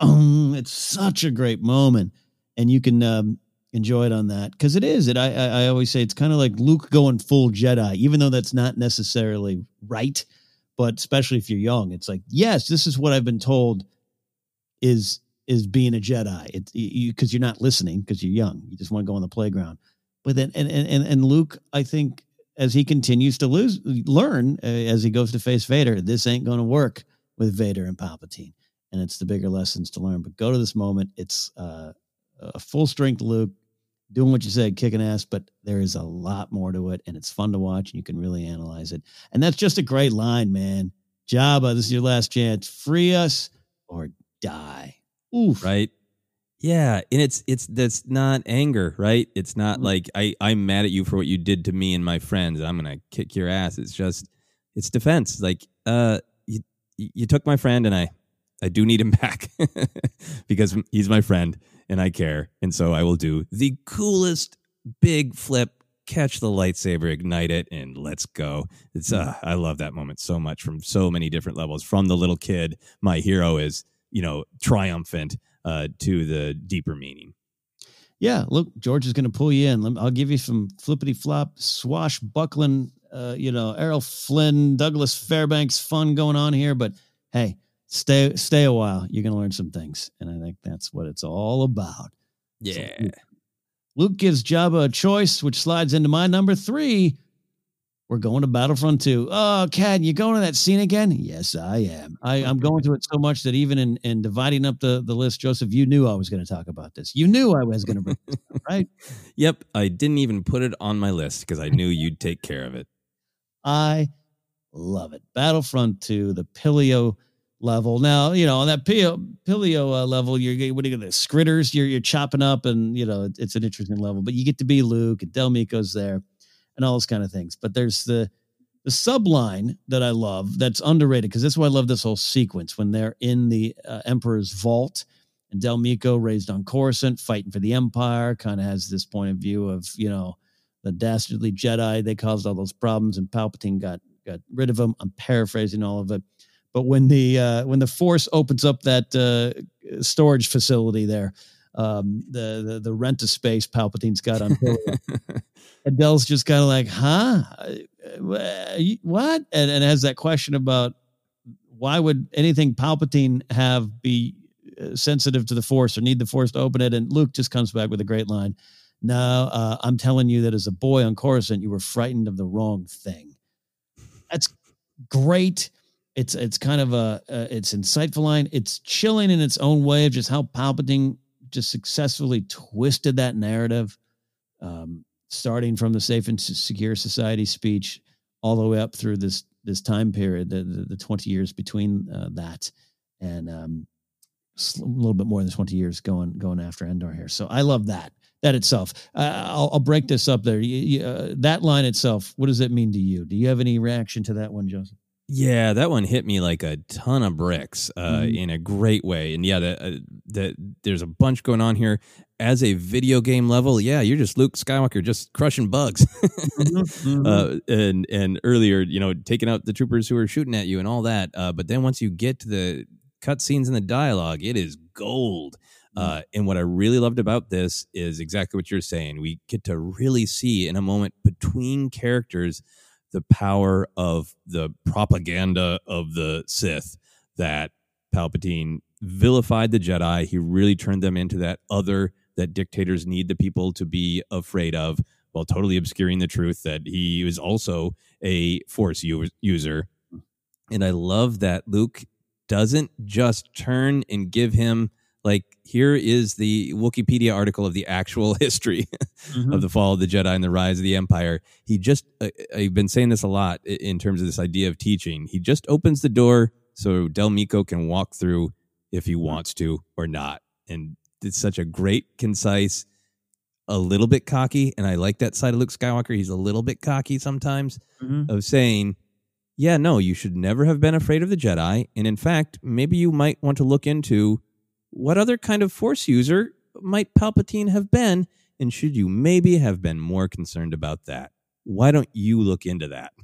oh, it's such a great moment, and you can um, enjoy it on that because it is. It I, I always say it's kind of like Luke going full Jedi, even though that's not necessarily right but especially if you're young, it's like, yes, this is what I've been told is is being a Jedi. It you because you're not listening because you're young. You just want to go on the playground. But then and and and Luke, I think as he continues to lose learn uh, as he goes to face Vader, this ain't going to work with Vader and Palpatine. And it's the bigger lessons to learn. But go to this moment. It's uh, a full strength Luke doing what you said, kicking ass, but there is a lot more to it, and it's fun to watch, and you can really analyze it. And that's just a great line, man. Jabba, this is your last chance. Free us or die. Oof. Right. Yeah, and it's it's that's not anger, right? It's Mm-hmm. not like I I'm mad at you for what you did to me and my friends. I'm gonna kick your ass. It's just it's defense. Like uh, you you took my friend and I I do need him back because he's my friend and I care, and so I will do the coolest big flip, catch the lightsaber, ignite it, and let's go. It's uh, I love that moment so much from so many different levels. From the little kid, my hero is you know triumphant uh, to the deeper meaning. Yeah, look, George is going to pull you in. I'll give you some flippity flop, swashbuckling, uh, you know, Errol Flynn, Douglas Fairbanks fun going on here. But hey, stay stay a while. You're going to learn some things, and I think that's what it's all about. So Yeah. Luke- Luke gives Jabba a choice, which slides into my number three. We're going to Battlefront 2. Oh, Cad, you going to that scene again? Yes, I am. I, I'm going to it so much that even in, in dividing up the, the list, Joseph, you knew I was going to talk about this. You knew I was going to bring this up, right? Yep, I didn't even put it on my list because I knew you'd take care of it. I love it. Battlefront 2, the Pillio level. Now, you know, on that Pillio, uh, level, you're what are you to scritters you're you're chopping up and, you know, it's an interesting level, but you get to be Luke and Del Meeko's there and all those kind of things. But there's the the subline that I love that's underrated because that's why I love this whole sequence when they're in the uh, Emperor's vault and Del Meeko raised on Coruscant fighting for the Empire kind of has this point of view of, you know, the dastardly Jedi. They caused all those problems, and Palpatine got got rid of them. I'm paraphrasing all of it, but when the uh, when the Force opens up that uh, storage facility there, um, the the the rent a space Palpatine's got on. Adele's just kind of like, huh? Uh, What? And, and has that question about why would anything Palpatine have be uh, sensitive to the Force or need the Force to open it? And Luke just comes back with a great line. No, uh, I'm telling you that as a boy on Coruscant, you were frightened of the wrong thing. That's great. It's it's kind of a uh, it's insightful line. It's chilling in its own way of just how Palpatine just successfully twisted that narrative, um, starting from the Safe and Secure Society speech all the way up through this this time period, the the, the twenty years between uh, that and um, a little bit more than twenty years going going after Endor here. So I love that that itself. Uh, I'll, I'll break this up there. You, you, uh, that line itself, what does it mean to you? Do you have any reaction to that one, Joseph? Yeah, that one hit me like a ton of bricks uh, Mhm. in a great way. And yeah, the, uh, the, there's a bunch going on here. As a video game level, yeah, you're just Luke Skywalker, just crushing bugs. Mhm. uh, and and earlier, you know, taking out the troopers who are shooting at you and all that. Uh, but then once you get to the cutscenes and the dialogue, it is gold. Uh, and what I really loved about this is exactly what you're saying. We get to really see in a moment between characters the power of the propaganda of the Sith that Palpatine vilified the Jedi. He really turned them into that other that dictators need the people to be afraid of while totally obscuring the truth that he was also a force u- user. And I love that Luke doesn't just turn and give him like here is the Wikipedia article of the actual history Mhm. of the fall of the Jedi and the rise of the Empire. He just uh, I've been saying this a lot in terms of this idea of teaching. He just opens the door so Del Meeko can walk through if he wants to or not. And it's such a great, concise, a little bit cocky, and I like that side of Luke Skywalker. He's a little bit cocky sometimes Mhm. of saying, yeah, no, you should never have been afraid of the Jedi. And in fact, maybe you might want to look into what other kind of Force user might Palpatine have been, and should you maybe have been more concerned about that? Why don't you look into that?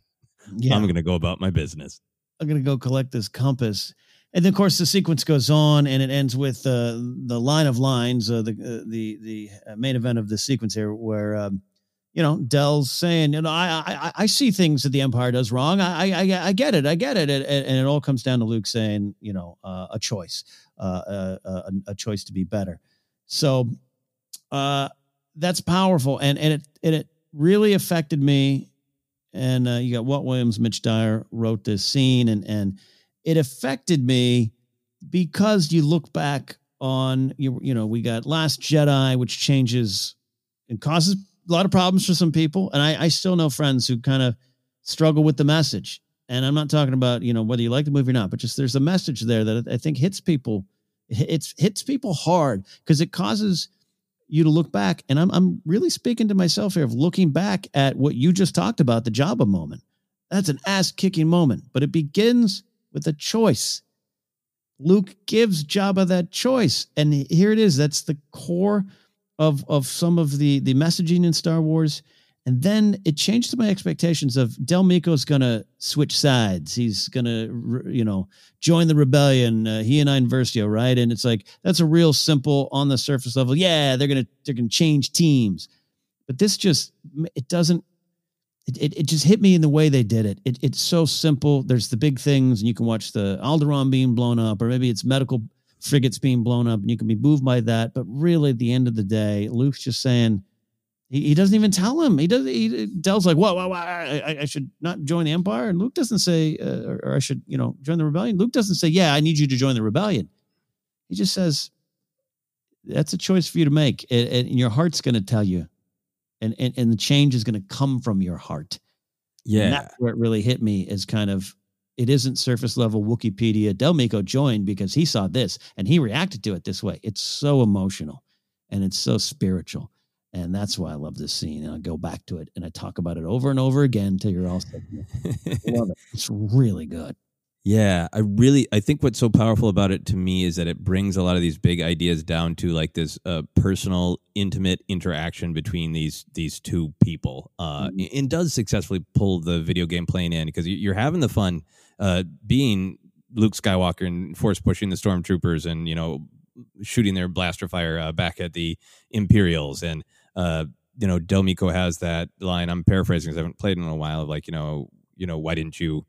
Yeah. I'm going to go about my business. I'm gonna go collect this compass. And then, of course, the sequence goes on, and it ends with uh, the line of lines, uh, the uh, the the uh, main event of the sequence here, where um, you know Dell's saying, "You know, I I, I see things that the Empire does wrong. I I I get it, I get it," and, and it all comes down to Luke saying, "You know, uh, a choice, uh, uh, uh, a, a choice to be better." So uh, that's powerful, and and it and it really affected me and uh, you got Walt Williams, Mitch Dyer wrote this scene, and and it affected me because you look back on you you know we got Last Jedi, which changes and causes a lot of problems for some people, and I, I still know friends who kind of struggle with the message. And I'm not talking about you know whether you like the movie or not, but just there's a message there that I think hits people. It's hits people hard because it causes you to look back and I'm I'm really speaking to myself here of looking back at what you just talked about the Jabba moment. That's an ass kicking moment, but it begins with a choice. Luke gives Jabba that choice and here it is that's the core of of some of the the messaging in Star Wars and then it changed my expectations of Del Meeko's to switch sides. He's to, you know, join the rebellion. Uh, he and Iden Versio, right? And it's like that's a real simple on the surface level. Yeah, they're gonna they're gonna change teams, but this just it doesn't. It, it, it just hit me in the way they did it. it. It's so simple. There's the big things, and you can watch the Alderaan being blown up, or maybe it's medical frigates being blown up, and you can be moved by that. But really, at the end of the day, Luke's just saying he, he doesn't even tell him. He does. He Dell's like, whoa, What? what I, I, should not join the Empire." And Luke doesn't say, uh, or, or I should, you know, join the rebellion. Luke doesn't say, "Yeah, I need you to join the rebellion." He just says, "That's a choice for you to make, and, and your heart's going to tell you, and, and and the change is going to come from your heart." And Yeah. that's where it really hit me is kind of. It isn't surface level Wikipedia. Del Delmico joined because he saw this and he reacted to it this way. It's so emotional and it's so spiritual. And that's why I love this scene. And I go back to it and I talk about it over and over again until you're all sick. Love it. It's really good. Yeah, I really I think what's so powerful about it to me is that it brings a lot of these big ideas down to like this uh, personal, intimate interaction between these these two people, uh, and does successfully pull the video game playing in because you're having the fun uh, being Luke Skywalker and force pushing the stormtroopers and you know shooting their blaster fire uh, back at the Imperials and uh, you know Del Meeko has that line. I'm paraphrasing because I haven't played in a while of like you know you know why didn't you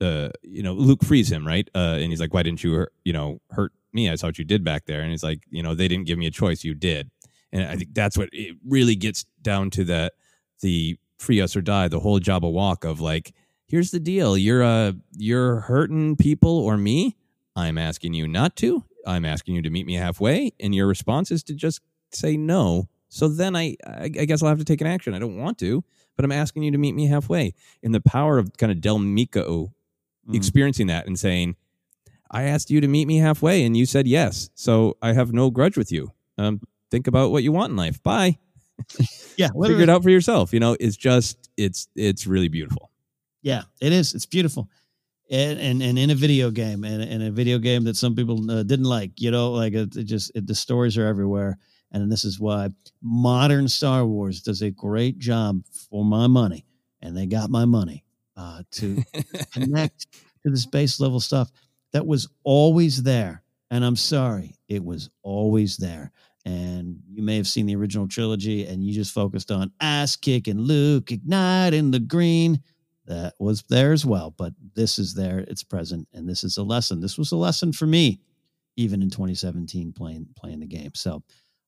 uh, you know, Luke frees him, right? Uh, and he's like, why didn't you, you know, hurt me? I saw what you did back there. And he's like, you know, they didn't give me a choice. You did. And I think that's what it really gets down to that, the free us or die, the whole Jabba walk of like, here's the deal. You're, uh, you're hurting people or me. I'm asking you not to. I'm asking you to meet me halfway. And your response is to just say no. So then I, I, I guess I'll have to take an action. I don't want to, but I'm asking you to meet me halfway. in the power of kind of Del Meeko experiencing that and saying, I asked you to meet me halfway and you said yes. So I have no grudge with you. Um, think about what you want in life. Bye. Yeah. Figure it out for yourself. You know, it's just, it's, it's really beautiful. Yeah, it is. It's beautiful. and and, and in a video game and, and a video game that some people uh, didn't like you know like it, it just it, the stories are everywhere and this is why modern star wars does a great job for my money and they got my money uh, to connect to this base level stuff that was always there and i'm sorry it was always there and you may have seen the original trilogy and you just focused on ass kicking luke igniting the green that was there as well. But this is there, it's present, and this is a lesson. This was a lesson for me, even in 2017, playing playing the game. So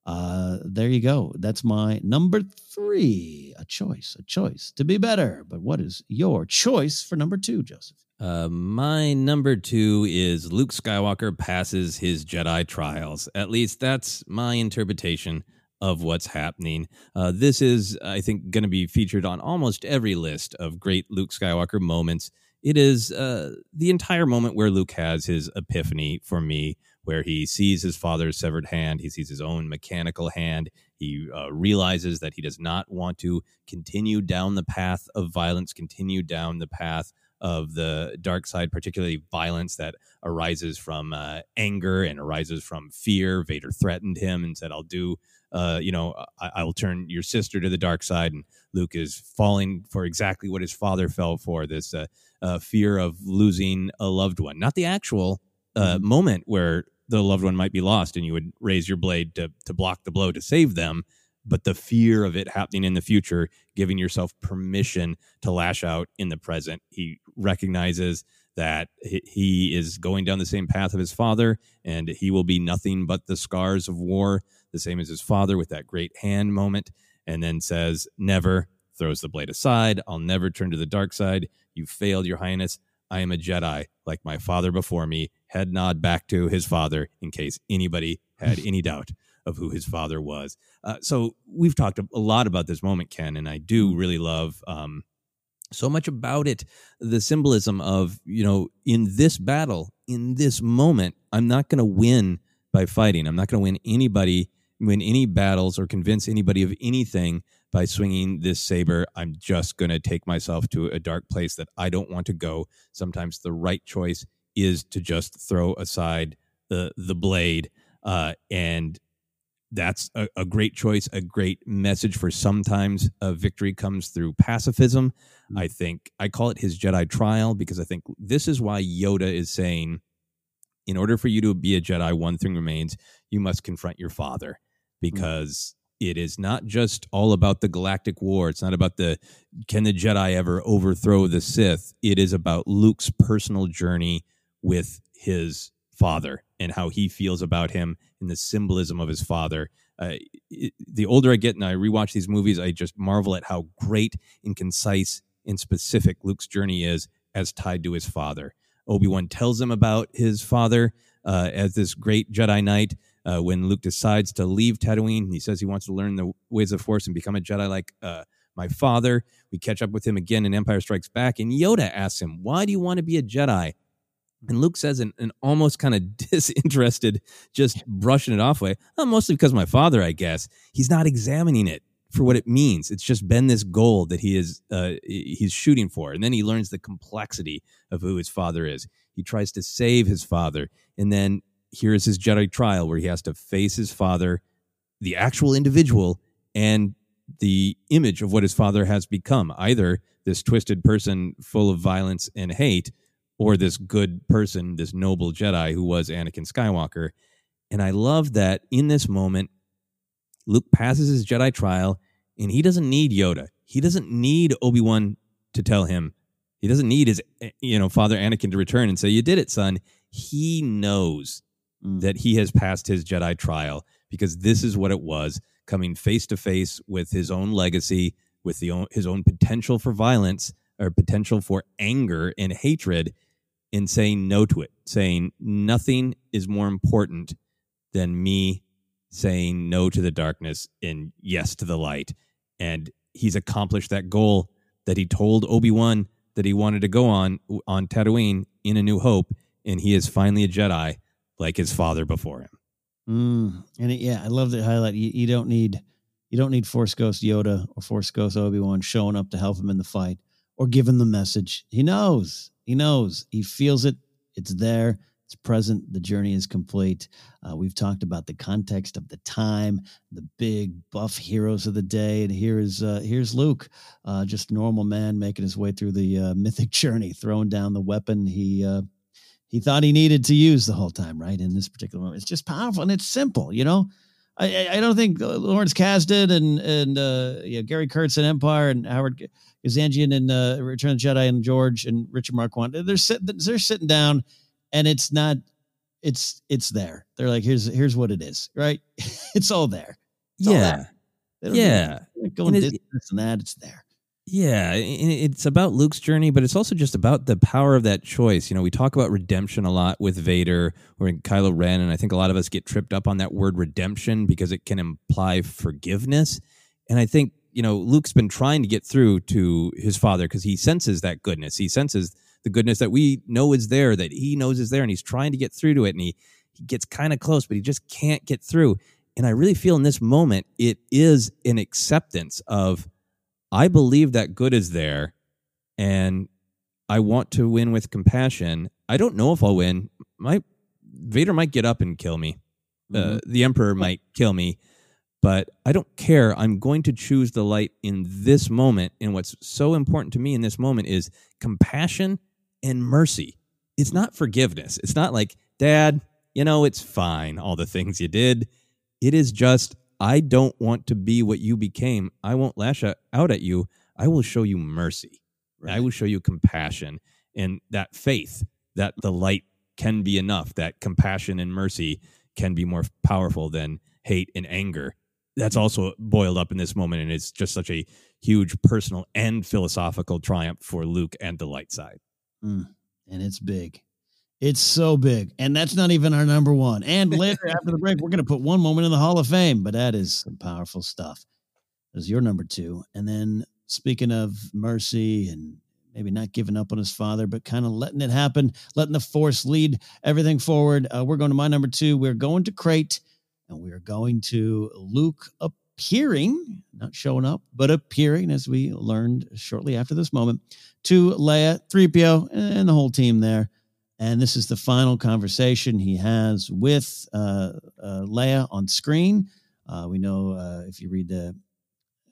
uh, there you go. That's my number three. A choice, a choice to be better. But what is your choice for number two, Joseph? Uh, my number two is Luke Skywalker passes his Jedi trials. At least that's my interpretation of what's happening. Uh, this is, I think, going to be featured on almost every list of great Luke Skywalker moments. It is uh, the entire moment where Luke has his epiphany for me, where he sees his father's severed hand, he sees his own mechanical hand, he uh, realizes that he does not want to continue down the path of violence, continue down the path of the dark side, particularly violence that arises from uh, anger and arises from fear. Vader threatened him and said, I'll do uh, you know, I, I, will turn your sister to the dark side. And Luke is falling for exactly what his father fell for this uh, uh, fear of losing a loved one, not the actual uh, mm-hmm. moment where the loved one might be lost and you would raise your blade to, to block the blow to save them, but the fear of it happening in the future, giving yourself permission to lash out in the present. He recognizes that he is going down the same path of his father and he will be nothing but the scars of war the same as his father with that great hand moment, and then says, Never, throws the blade aside. I'll never turn to the dark side. You failed, Your Highness. I am a Jedi, like my father before me. Head nod back to his father in case anybody had any doubt of who his father was. Uh, so we've talked a lot about this moment, Ken, and I do really love um, so much about it. The symbolism of, you know, in this battle, in this moment, I'm not going to win by fighting. I'm not going to win anybody win any battles or convince anybody of anything by swinging this saber. I'm just going to take myself to a dark place that I don't want to go. Sometimes the right choice is to just throw aside the the blade, uh, and that's a, a, great choice, a great message for sometimes a victory comes through pacifism. Mm-hmm. I think I call it his Jedi trial because I think this is why Yoda is saying, in order for you to be a Jedi, one thing remains: you must confront your father. Mm. because it is not just all about the galactic war. It's not about the can the Jedi ever overthrow the Sith. It is about Luke's personal journey with his father and how he feels about him and the symbolism of his father. Uh, it, the older I get and I rewatch these movies, I just marvel at how great and concise and specific Luke's journey is as tied to his father. Obi Wan tells him about his father uh, as this great Jedi Knight, uh, when Luke decides to leave Tatooine. He says he wants to learn the ways of Force and become a Jedi like uh, my father. We catch up with him again in Empire Strikes Back, and Yoda asks him, "Why do you want to be a Jedi?" And Luke says, in an almost kind of disinterested, just brushing it off way, oh, mostly because my father, I guess. He's not examining it for what it means. It's just been this goal that he is uh, he's shooting for, and then he learns the complexity of who his father is. He tries to save his father, and then here is his Jedi trial where he has to face his father, the actual individual, and the image of what his father has become either this twisted person full of violence and hate, or this good person, this noble Jedi who was Anakin Skywalker. And I love that in this moment, Luke passes his Jedi trial and he doesn't need Yoda. He doesn't need Obi Wan to tell him. He doesn't need his, eh, you know, father Anakin to return and say, "You did it, son." He knows mm. that he has passed his Jedi trial because this is what it was coming face to face with his own legacy, with the his own potential for violence or potential for anger and hatred, and saying no to it, saying nothing is more important than me saying no to the darkness and yes to the light. And he's accomplished that goal that he told Obi Wan that he wanted to go on on Tatooine in A New Hope, and he is finally a Jedi like his father before him. Mm. And it, yeah, I love the highlight. You, you, don't need you don't need Force Ghost Yoda or Force Ghost Obi Wan showing up to help him in the fight, or him the message. He knows. He knows. He feels it. It's there. It's present. The journey is complete. Uh, we've talked about the context of the time, the big buff heroes of the day, and here is uh, here's Luke, uh, just normal man making his way through the uh, mythic journey, throwing down the weapon he uh, he thought he needed to use the whole time. Right in this particular moment, it's just powerful and it's simple. You know, I, I don't think Lawrence Kasdan and and uh, yeah, Gary Kurtz in Empire and Howard Kazanjian and uh, Return of the Jedi and George and Richard Marquand they're sitting they're sitting down and it's not it's it's there. They're like, here's here's what it is, right? it's all there. It's yeah, all yeah. Going and this and that, it's there. Yeah, it's about Luke's journey, but it's also just about the power of that choice. You know, we talk about redemption a lot with Vader or Kylo Ren, and I think a lot of us get tripped up on that word redemption because it can imply forgiveness. And I think you know Luke's been trying to get through to his father because he senses that goodness. He senses the goodness that we know is there, that he knows is there, and he's trying to get through to it. And he, he gets kind of close, but he just can't get through. And I really feel in this moment, it is an acceptance of, I believe that good is there, and I want to win with compassion. I don't know if I'll win. My Vader might get up and kill me. Uh, mm-hmm. Uh, the Emperor might kill me, but I don't care. I'm going to choose the light in this moment. And what's so important to me in this moment is compassion and mercy. It's not forgiveness. It's not like, Dad, you know, it's fine, all the things you did. It is just, I don't want to be what you became. I won't lash out at you. I will show you mercy. Right. I will show you compassion and that faith that the light can be enough, that compassion and mercy can be more powerful than hate and anger. That's also boiled up in this moment, and it's just such a huge personal and philosophical triumph for Luke and the light side. Mm, and it's big. It's so big. And that's not even our number one. And later after the break, we're going to put one moment in the Hall of Fame, but that is some powerful stuff. That's your number two. And then speaking of mercy and maybe not giving up on his father, but kind of letting it happen, letting the force lead everything forward. Uh, we're going to my number two. We're going to Crait and we're going to Luke appearing, not showing up, but appearing, as we learned shortly after this moment, to Leia, 3PO, and the whole team there. And this is the final conversation he has with uh, uh, Leia on screen. Uh, we know uh, if you read the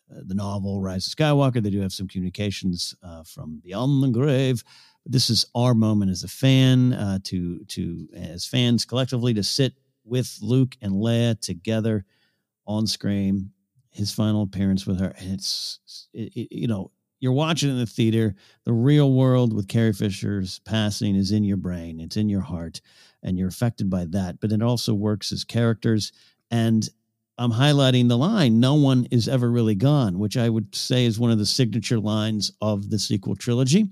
uh, the novel Rise of Skywalker, they do have some communications uh, from beyond the grave. This is our moment as a fan to to as fans collectively to sit with Luke and Leia together on screen. His final appearance with her, and it's it, it, you know you're watching in the theater. The real world with Carrie Fisher's passing is in your brain, it's in your heart, and you're affected by that. But it also works as characters. And I'm highlighting the line, no one is ever really gone, which I would say is one of the signature lines of the sequel trilogy.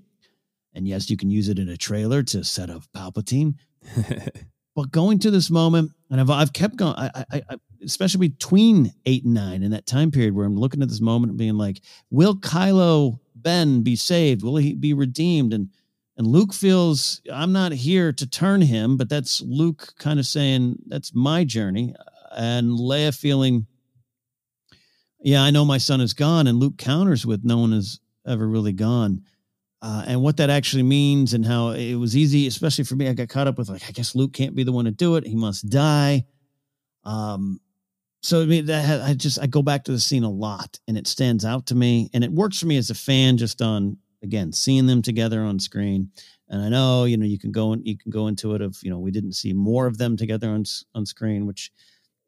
And yes, you can use it in a trailer to set up Palpatine. but going to this moment, and I've, I've kept going, I, I, I especially between eight and nine in that time period where I'm looking at this moment and being like, will Kylo Ben be saved? Will he be redeemed? And and Luke feels I'm not here to turn him, but that's Luke kind of saying that's my journey. And Leia feeling, yeah, I know my son is gone. And Luke counters with no one is ever really gone. Uh, and what that actually means and how it was easy, especially for me. I got caught up with like, I guess Luke can't be the one to do it. He must die. Um, so I mean that I just I go back to the scene a lot and it stands out to me and it works for me as a fan just on again seeing them together on screen. And I know you know you can go and you can go into it of you know we didn't see more of them together on on screen which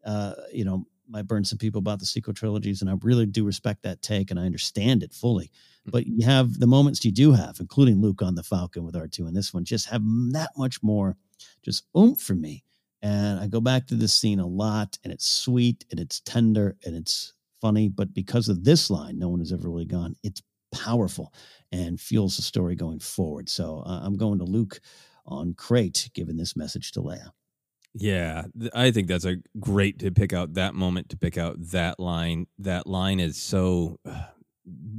uh you know might burn some people about the sequel trilogies and I really do respect that take and I understand it fully. Mm-hmm. but you have the moments you do have including Luke on the Falcon with R2 and this one just have that much more just oomph for me and I go back to this scene a lot, and it's sweet and it's tender and it's funny. But because of this line, no one has ever really gone. It's powerful and fuels the story going forward. So uh, I'm going to Luke on Crait, giving this message to Leia. Yeah, I think that's a great to pick out that moment to pick out that line. That line is so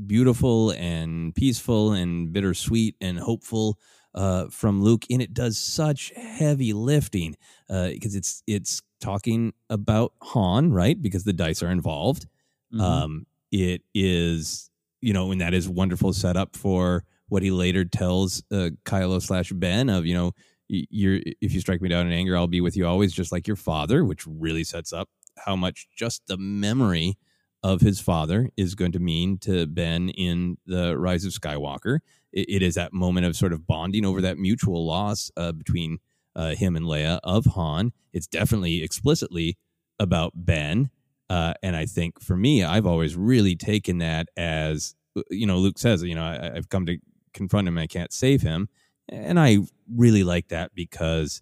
beautiful and peaceful and bittersweet and hopeful uh, from Luke, and it does such heavy lifting because uh, it's it's talking about Han, right? Because the dice are involved. Mm-hmm. Um, it is you know, and that is wonderful setup for what he later tells uh, Kylo slash Ben of you know you're if you strike me down in anger, I'll be with you always, just like your father, which really sets up how much just the memory of his father is going to mean to Ben in the Rise of Skywalker. It, it is that moment of sort of bonding over that mutual loss uh, between uh, him and Leia of Han. It's definitely explicitly about Ben. Uh, and I think for me, I've always really taken that as, uh, you know, Luke says, you know, I, I've come to confront him. I can't save him. And I really like that because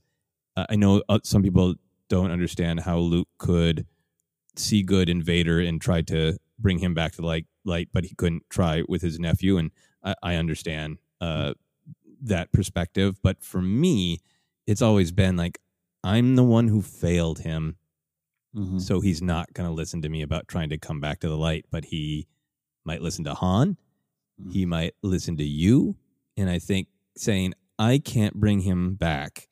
uh, I know uh, some people don't understand how Luke could see good in Vader and try to bring him back to light, light but he couldn't try with his nephew. And I, I understand uh, that perspective. But for me, it's always been like, I'm the one who failed him. Mm-hmm. So he's not going to listen to me about trying to come back to the light, but he might listen to Han. Mm-hmm. He might listen to you. And I think saying, I can't bring him back,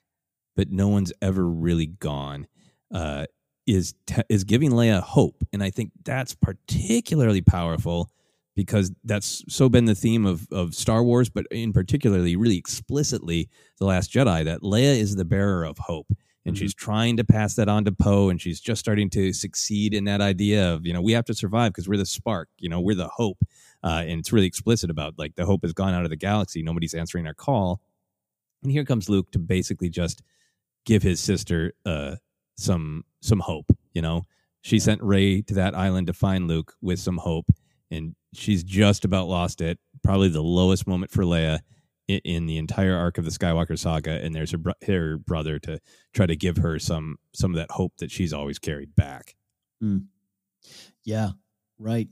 but no one's ever really gone, uh, is te- is giving Leia hope, and I think that's particularly powerful because that's so been the theme of of Star Wars, but in particularly, really explicitly, the Last Jedi. That Leia is the bearer of hope, and mm-hmm. she's trying to pass that on to Poe, and she's just starting to succeed in that idea of you know we have to survive because we're the spark, you know, we're the hope, uh, and it's really explicit about like the hope has gone out of the galaxy, nobody's answering our call, and here comes Luke to basically just give his sister uh, some some hope. You know, she yeah. sent Rey to that island to find Luke with some hope, and she's just about lost it. Probably the lowest moment for Leia in, in the entire arc of the Skywalker saga. And there's her, bro- her brother to try to give her some some of that hope that she's always carried back. Mm. Yeah, right.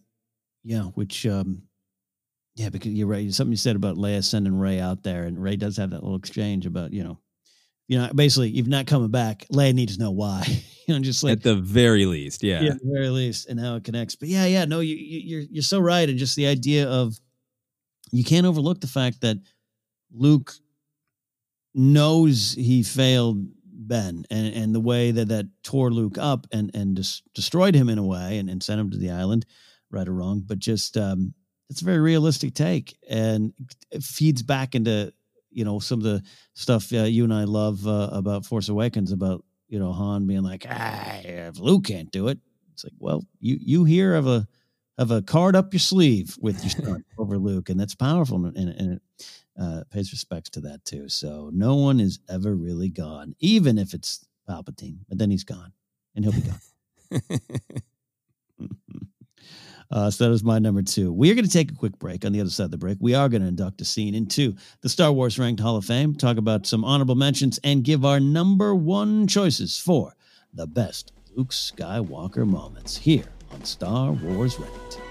Yeah, which um yeah, because you're right. Something you said about Leia sending Rey out there, and Rey does have that little exchange about you know you know, basically, you've not coming back. Leia needs to know why. you know, just like at the very least, yeah, yeah, at the very least, and how it connects. But yeah, yeah, no, you, you, you're you're so right, and just the idea of you can't overlook the fact that Luke knows he failed Ben, and and the way that that tore Luke up and and dis- destroyed him in a way, and, and sent him to the island, right or wrong. But just um, it's a very realistic take, and it feeds back into you know some of the stuff uh, you and I love uh, about Force Awakens about you know Han being like, ah, if Luke can't do it, it's like, well, you you here have a have a card up your sleeve with your son over Luke, and that's powerful, and, and it uh, pays respects to that too. So no one is ever really gone, even if it's Palpatine, but then he's gone, and he'll be gone. Uh, so that is my number two. We are going to take a quick break. On the other side of the break, we are going to induct a scene into the Star Wars Ranked Hall of Fame, talk about some honorable mentions, and give our number one choices for the best Luke Skywalker moments here on Star Wars Ranked.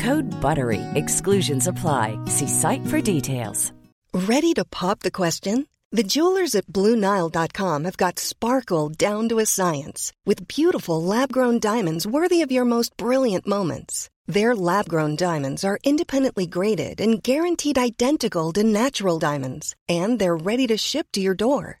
Code BUTTERY. Exclusions apply. See site for details. Ready to pop the question? The jewelers at BlueNile.com have got sparkle down to a science with beautiful lab grown diamonds worthy of your most brilliant moments. Their lab grown diamonds are independently graded and guaranteed identical to natural diamonds, and they're ready to ship to your door.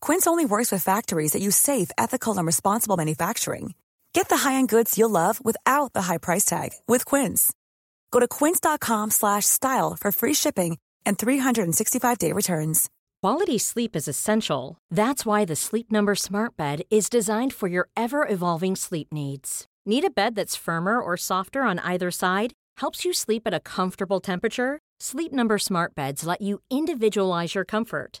Quince only works with factories that use safe, ethical, and responsible manufacturing. Get the high-end goods you'll love without the high price tag with Quince. Go to quince.com/style for free shipping and 365-day returns. Quality sleep is essential. That's why the Sleep Number Smart Bed is designed for your ever-evolving sleep needs. Need a bed that's firmer or softer on either side? Helps you sleep at a comfortable temperature? Sleep Number Smart Beds let you individualize your comfort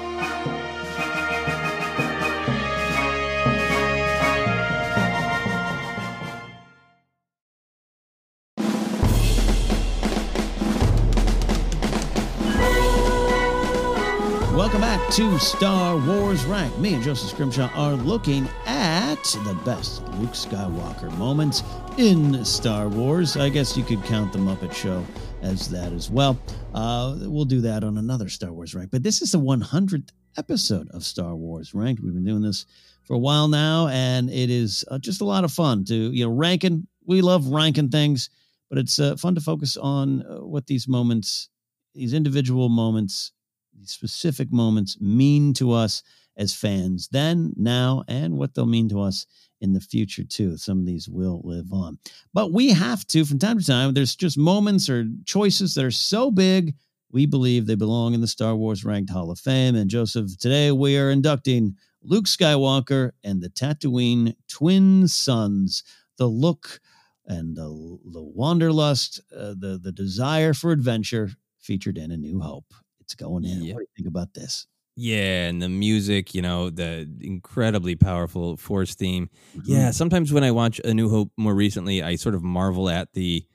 To Star Wars Rank. Me and Joseph Scrimshaw are looking at the best Luke Skywalker moments in Star Wars. I guess you could count the Muppet Show as that as well. Uh, we'll do that on another Star Wars Rank. But this is the 100th episode of Star Wars Ranked. We've been doing this for a while now, and it is uh, just a lot of fun to, you know, ranking. We love ranking things, but it's uh, fun to focus on uh, what these moments, these individual moments, these specific moments mean to us as fans then, now, and what they'll mean to us in the future too. Some of these will live on. But we have to, from time to time, there's just moments or choices that are so big, we believe they belong in the Star Wars Ranked Hall of Fame. And Joseph, today we are inducting Luke Skywalker and the Tatooine twin suns. The look and the, the wanderlust, uh, the, the desire for adventure featured in A New Hope. Going in. Yep. What do you think about this? Yeah, and the music, you know, the incredibly powerful Force theme. Mm-hmm. Yeah, sometimes when I watch A New Hope more recently, I sort of marvel at the,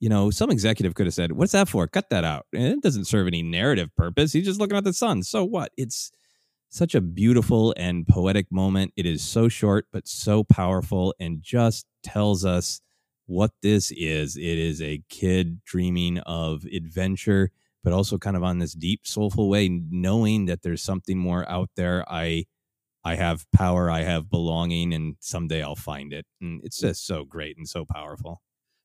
you know, some executive could have said, "What's that for? Cut that out." And it doesn't serve any narrative purpose. He's just looking at the sun. So what? It's such a beautiful and poetic moment. It is so short but so powerful and just tells us what this is. It is a kid dreaming of adventure but also kind of on this deep soulful way knowing that there's something more out there. I i have power i have belonging and someday i'll find it. And it's just so great and so powerful.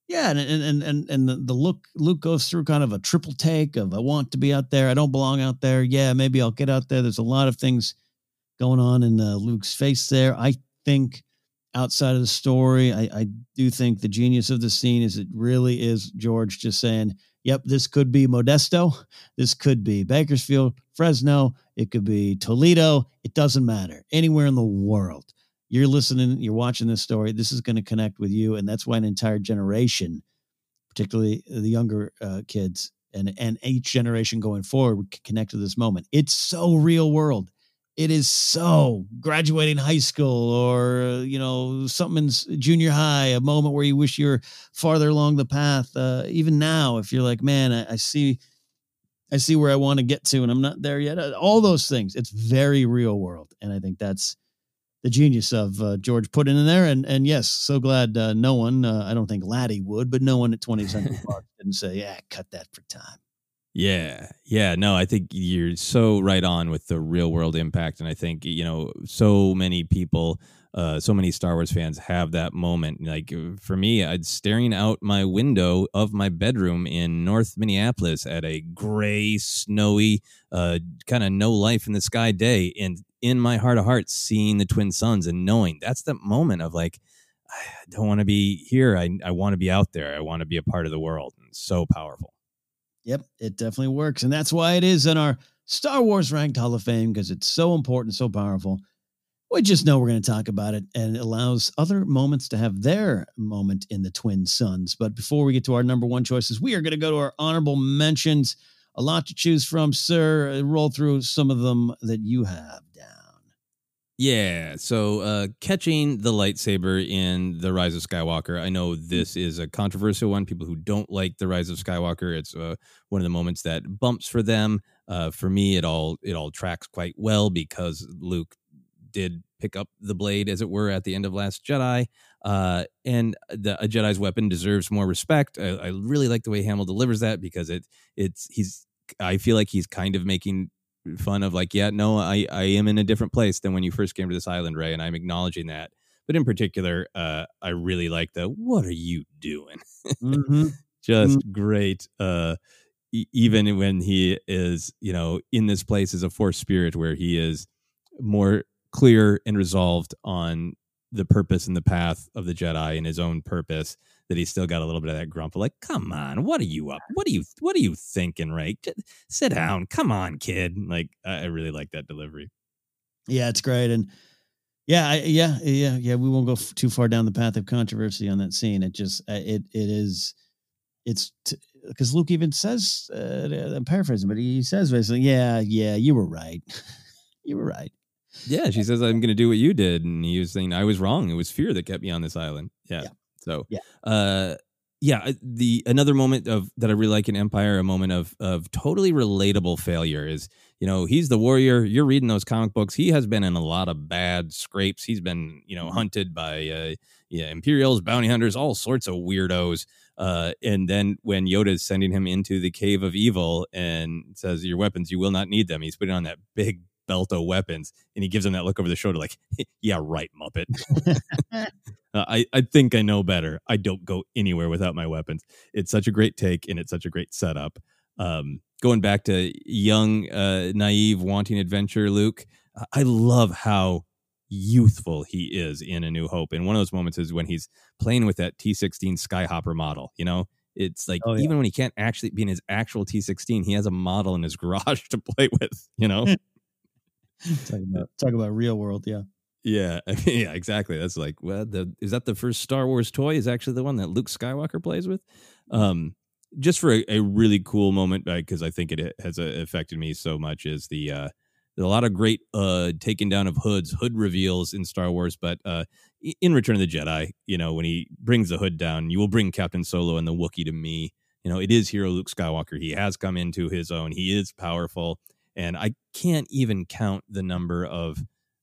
Yeah and and and and the, the look luke goes through kind of a triple take of i want to be out there i don't belong out there. Yeah maybe i'll get out there. There's a lot of things going on in uh, luke's face there. I think outside of the story I, I do think the genius of the scene is it really is george just saying Yep, this could be Modesto. This could be Bakersfield, Fresno. It could be Toledo. It doesn't matter. Anywhere in the world. You're listening, you're watching this story. This is going to connect with you. And that's why an entire generation, particularly the younger uh, kids and, and each generation going forward, can connect to this moment. It's so real world it is so graduating high school or you know something in junior high a moment where you wish you were farther along the path uh, even now if you're like man I, I, see i see where i want to get to and i'm not there yet uh, all those things it's very real world and i think that's the genius of uh, george put in there and and yes so glad uh, no one uh, i don't think laddie would but no one at 20th century fox didn't say yeah cut that for time yeah. Yeah. No, I think you're so right on with the real world impact. And I think, you know, so many people, uh, so many Star Wars fans have that moment. Like for me, I'd staring out my window of my bedroom in North Minneapolis at a gray, snowy, uh, kind of no life in the sky day. And in my heart of hearts, seeing the twin suns and knowing that's the moment of like, I don't want to be here. I, I want to be out there. I want to be a part of the world. And so powerful. Yep, it definitely works. And that's why it is in our Star Wars ranked Hall of Fame because it's so important, so powerful. We just know we're going to talk about it and it allows other moments to have their moment in the Twin Suns. But before we get to our number one choices, we are going to go to our honorable mentions. A lot to choose from, sir. Roll through some of them that you have down. Yeah, so uh, catching the lightsaber in The Rise of Skywalker. I know this is a controversial one. People who don't like The Rise of Skywalker, it's uh, one of the moments that bumps for them. Uh, for me, it all it all tracks quite well because Luke did pick up the blade, as it were, at the end of Last Jedi. Uh, and the, a Jedi's weapon deserves more respect. I, I really like the way Hamill delivers that because it it's he's I feel like he's kind of making fun of like, yeah, no, I, I am in a different place than when you first came to this island, Rey, and I'm acknowledging that. But in particular, uh, I really like the "What are you doing?" Mm-hmm. Just mm-hmm. great. Uh, e- even when he is, you know, in this place as a force spirit, where he is more clear and resolved on the purpose and the path of the Jedi and his own purpose that he's still got a little bit of that grump. Like, come on, what are you up? What are you what are you thinking, Rey? Just sit down. Come on, kid. Like, I really like that delivery. Yeah, it's great. And yeah, I, yeah, yeah, yeah. We won't go f- too far down the path of controversy on that scene. It just uh, it it is it's because Luke even says uh, I'm paraphrasing, but he says basically, yeah, yeah, you were right. you were right. Yeah, she says I'm going to do what you did, and he was saying I was wrong. It was fear that kept me on this island. Yeah. yeah. So yeah, uh, yeah. The another moment of that I really like in Empire, a moment of of totally relatable failure is you know he's the warrior. You're reading those comic books. He has been in a lot of bad scrapes. He's been you know mm-hmm. hunted by uh, yeah Imperials, bounty hunters, all sorts of weirdos. Uh, and then when Yoda is sending him into the cave of evil and says, "Your weapons, you will not need them," he's putting on that big belt of weapons, and he gives him that look over the shoulder, like, "Yeah, right, Muppet." uh, I I think I know better. I don't go anywhere without my weapons. It's such a great take, and it's such a great setup. Um, going back to young, uh, naive, wanting adventure, Luke. I love how youthful he is in A New Hope. And one of those moments is when he's playing with that T16 Skyhopper model. You know, it's like Oh, yeah. even when he can't actually be in his actual T16, he has a model in his garage to play with. You know. talk about talk about real world. Yeah. Yeah, I mean, yeah, exactly. That's like, well, the is that the first Star Wars toy? Is actually the one that Luke Skywalker plays with. Um, just for a, a really cool moment, because I think it has uh, affected me so much. Is the uh, a lot of great uh taking down of hoods, hood reveals in Star Wars, but uh, in Return of the Jedi, you know, when he brings the hood down, you will bring Captain Solo and the Wookiee to me. You know, it is hero Luke Skywalker. He has come into his own. He is powerful, and I can't even count the number of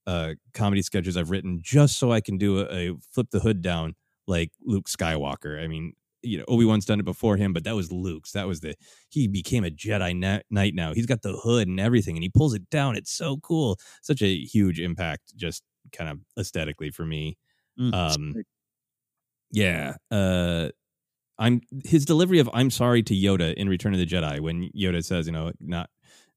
uh, comedy sketches I've written just so I can do a, a flip the hood down like Luke Skywalker. I mean, you know, Obi Wan's done it before him, but that was Luke's. That was the he became a Jedi Knight now. He's got the hood and everything, and he pulls it down. It's so cool. Such a huge impact, just kind of aesthetically for me. Mm, Um, yeah. Uh I'm his delivery of I'm sorry to Yoda in Return of the Jedi when Yoda says, you know, not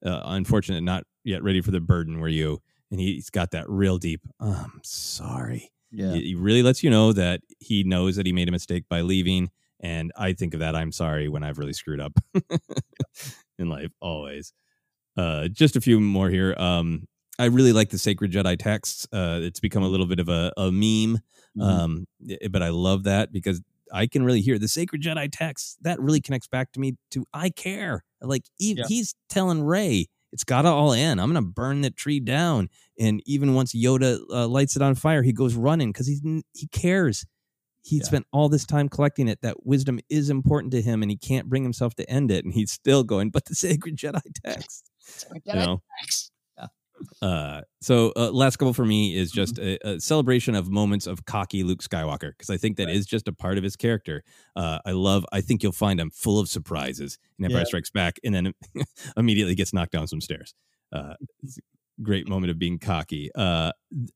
uh, unfortunate, not yet ready for the burden were you and he's got that real deep "Oh, I'm sorry. Yeah. He really lets you know that he knows that he made a mistake by leaving and I think of that I'm sorry when I've really screwed up in life always. Uh just a few more here. Um I really like the sacred Jedi texts. Uh it's become a little bit of a, a meme Mhm. um, but I love that because I can really hear the sacred Jedi text. That really connects back to me to I care. Like he, Yeah. he's telling Rey, it's got to all end. I'm gonna burn that tree down. And even once Yoda uh, lights it on fire, he goes running because he's he cares. He Yeah. spent all this time collecting it. That wisdom is important to him, and he can't bring himself to end it. And he's still going. But the sacred Jedi text, you know. Uh, so uh, last couple for me is just Mm-hmm. a, a celebration of moments of cocky Luke Skywalker because I think that is just a part of his character. Uh, I love. I think you'll find him full of surprises in Empire Yeah. Strikes Back, and then immediately gets knocked down some stairs. Uh, great moment of being cocky. Uh,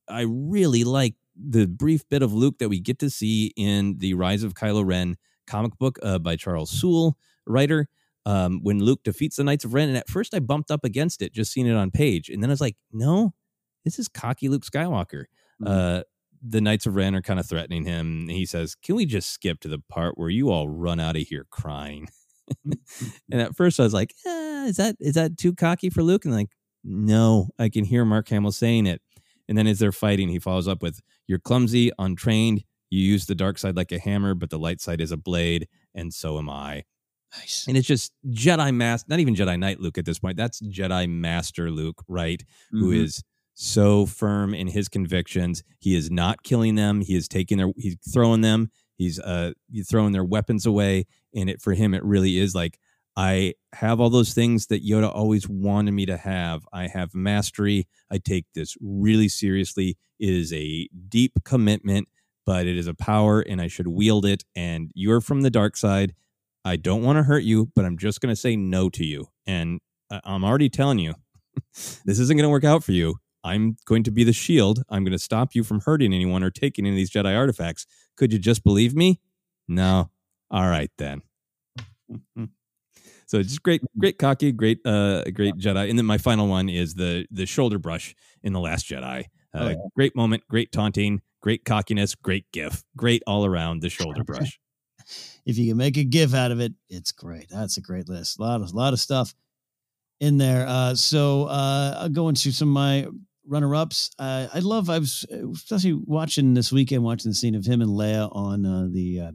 I really like the brief bit of Luke that we get to see in the Rise of Kylo Ren comic book uh, by Charles Soule, writer um, when Luke defeats the Knights of Ren. And at first, I bumped up against it, just seeing it on page, and then I was like, no, this is cocky Luke Skywalker. Uh, the Knights of Ren are kind of threatening him. and He says, "Can we just skip to the part where you all run out of here crying?" and at first, I was like, eh, "Is that is that too cocky for Luke?" And like, no, I can hear Mark Hamill saying it. And then as they're fighting, he follows up with, "You're clumsy, untrained. You use the dark side like a hammer, but the light side is a blade, and so am I." Nice. And it's just Jedi Master, not even Jedi Knight Luke at this point. That's Jedi Master Luke, right? Who Mhm. is so firm in his convictions. He is not killing them. He is taking their, he's throwing them. He's uh he's throwing their weapons away. And it for him, it really is like I have all those things that Yoda always wanted me to have. I have mastery. I take this really seriously. It is a deep commitment, but it is a power, and I should wield it. And you're from the dark side. I don't want to hurt you, but I'm just going to say no to you. And I- I'm already telling you, this isn't going to work out for you. I'm going to be the shield. I'm going to stop you from hurting anyone or taking any of these Jedi artifacts. Could you just believe me? No. All right then. So just great, great cocky, great, uh, great Jedi. And then my final one is the the shoulder brush in the Last Jedi. Uh, Oh, yeah. Great moment, great taunting, great cockiness, great gif, great all around. The shoulder brush. If you can make a gif out of it, it's great. That's a great list. A lot of lot of stuff in there. Uh, so uh, I'll go into some of my runner ups. Uh, I love. I was especially watching this weekend, watching the scene of him and Leia on uh, the uh,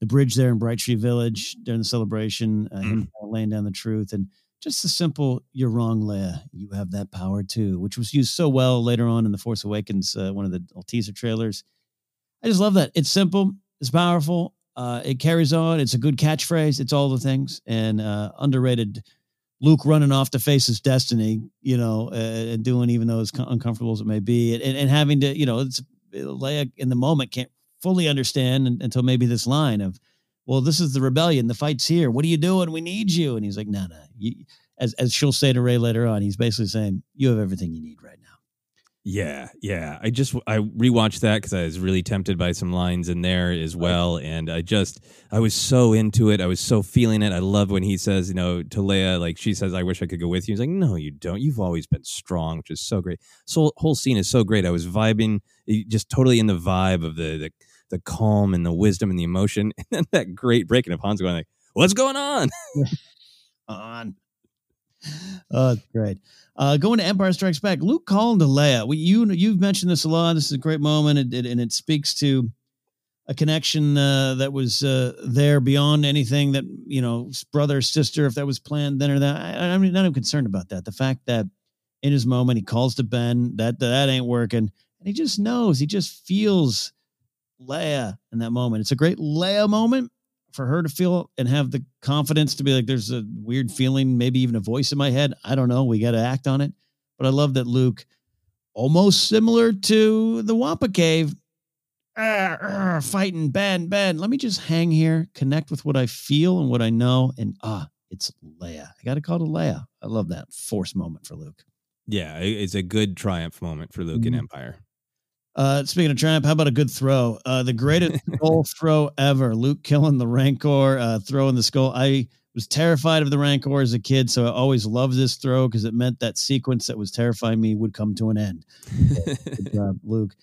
the bridge there in Bright Tree Village during the celebration. Uh, Him laying down the truth and just the simple "You're wrong, Leia. You have that power too," which was used so well later on in the Force Awakens, uh, one of the teaser trailers. I just love that. It's simple. It's powerful. Uh, it carries on. It's a good catchphrase. It's all the things and uh, underrated. Luke running off to face his destiny, you know, uh, and doing even though as uncomfortable as it may be, and, and having to, you know, it's Leia in the moment can't fully understand until maybe this line of, "Well, this is the rebellion. The fight's here. What are you doing? We need you." And he's like, "No, no." You, as as she'll say to Rey later on, he's basically saying, "You have everything you need right now." Yeah, yeah. I just I rewatched that because I was really tempted by some lines in there as well, and I just I was so into it. I was so feeling it. I love when he says, you know, to Leia, like she says, "I wish I could go with you." He's like, "No, you don't. You've always been strong," which is so great. So whole scene is so great. I was vibing, eh, just totally in the vibe of the the, the calm and the wisdom and the emotion, and then that great breaking of Han's going like, "What's going on?" on. Oh, it's great. Uh, going to Empire Strikes Back, Luke calling to Leia. We, you you've mentioned this a lot. This is a great moment, and it, and it speaks to a connection uh, that was uh, there beyond anything that you know, brother sister, if that was planned then or that. I, I'm not even concerned about that. The fact that in his moment he calls to Ben that that ain't working, and he just knows, he just feels Leia in that moment. It's a great Leia moment for her to feel and have the confidence to be like, there's a weird feeling, maybe even a voice in my head. I don't know. We got to act on it. But I love that Luke, almost similar to the Wampa Cave, fighting Ben, Ben. Let me just hang here, connect with what I feel and what I know. And ah, it's Leia. I got to call it Leia. I love that force moment for Luke. Yeah, it's a good triumph moment for Luke mm-hmm. in Empire. Uh, speaking of triumph, how about a good throw? Uh, the greatest skull throw ever. Luke killing the Rancor, uh, throwing the skull. I was terrified of the Rancor as a kid, so I always loved this throw because it meant that sequence that was terrifying me would come to an end. good job, Luke.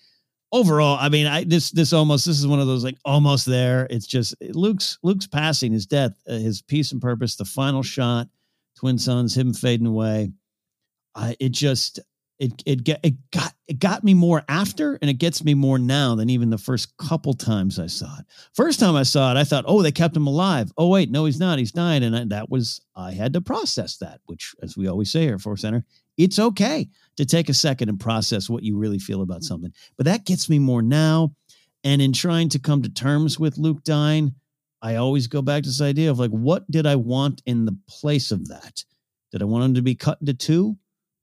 Overall, I mean, I this this almost this is one of those like almost there. It's just Luke's Luke's passing, his death, uh, his peace and purpose, the final shot, twin suns, him fading away. I it just it it get it got it got me more after and it gets me more now than even the first couple times I saw it. First time I saw it, I thought, oh, they kept him alive. Oh wait, no, he's not. He's dying, and I, that was I had to process that. Which, as we always say here at Force Center, it's okay to take a second and process what you really feel about something. But that gets me more now, and in trying to come to terms with Luke dying, I always go back to this idea of like, what did I want in the place of that? Did I want him to be cut into two?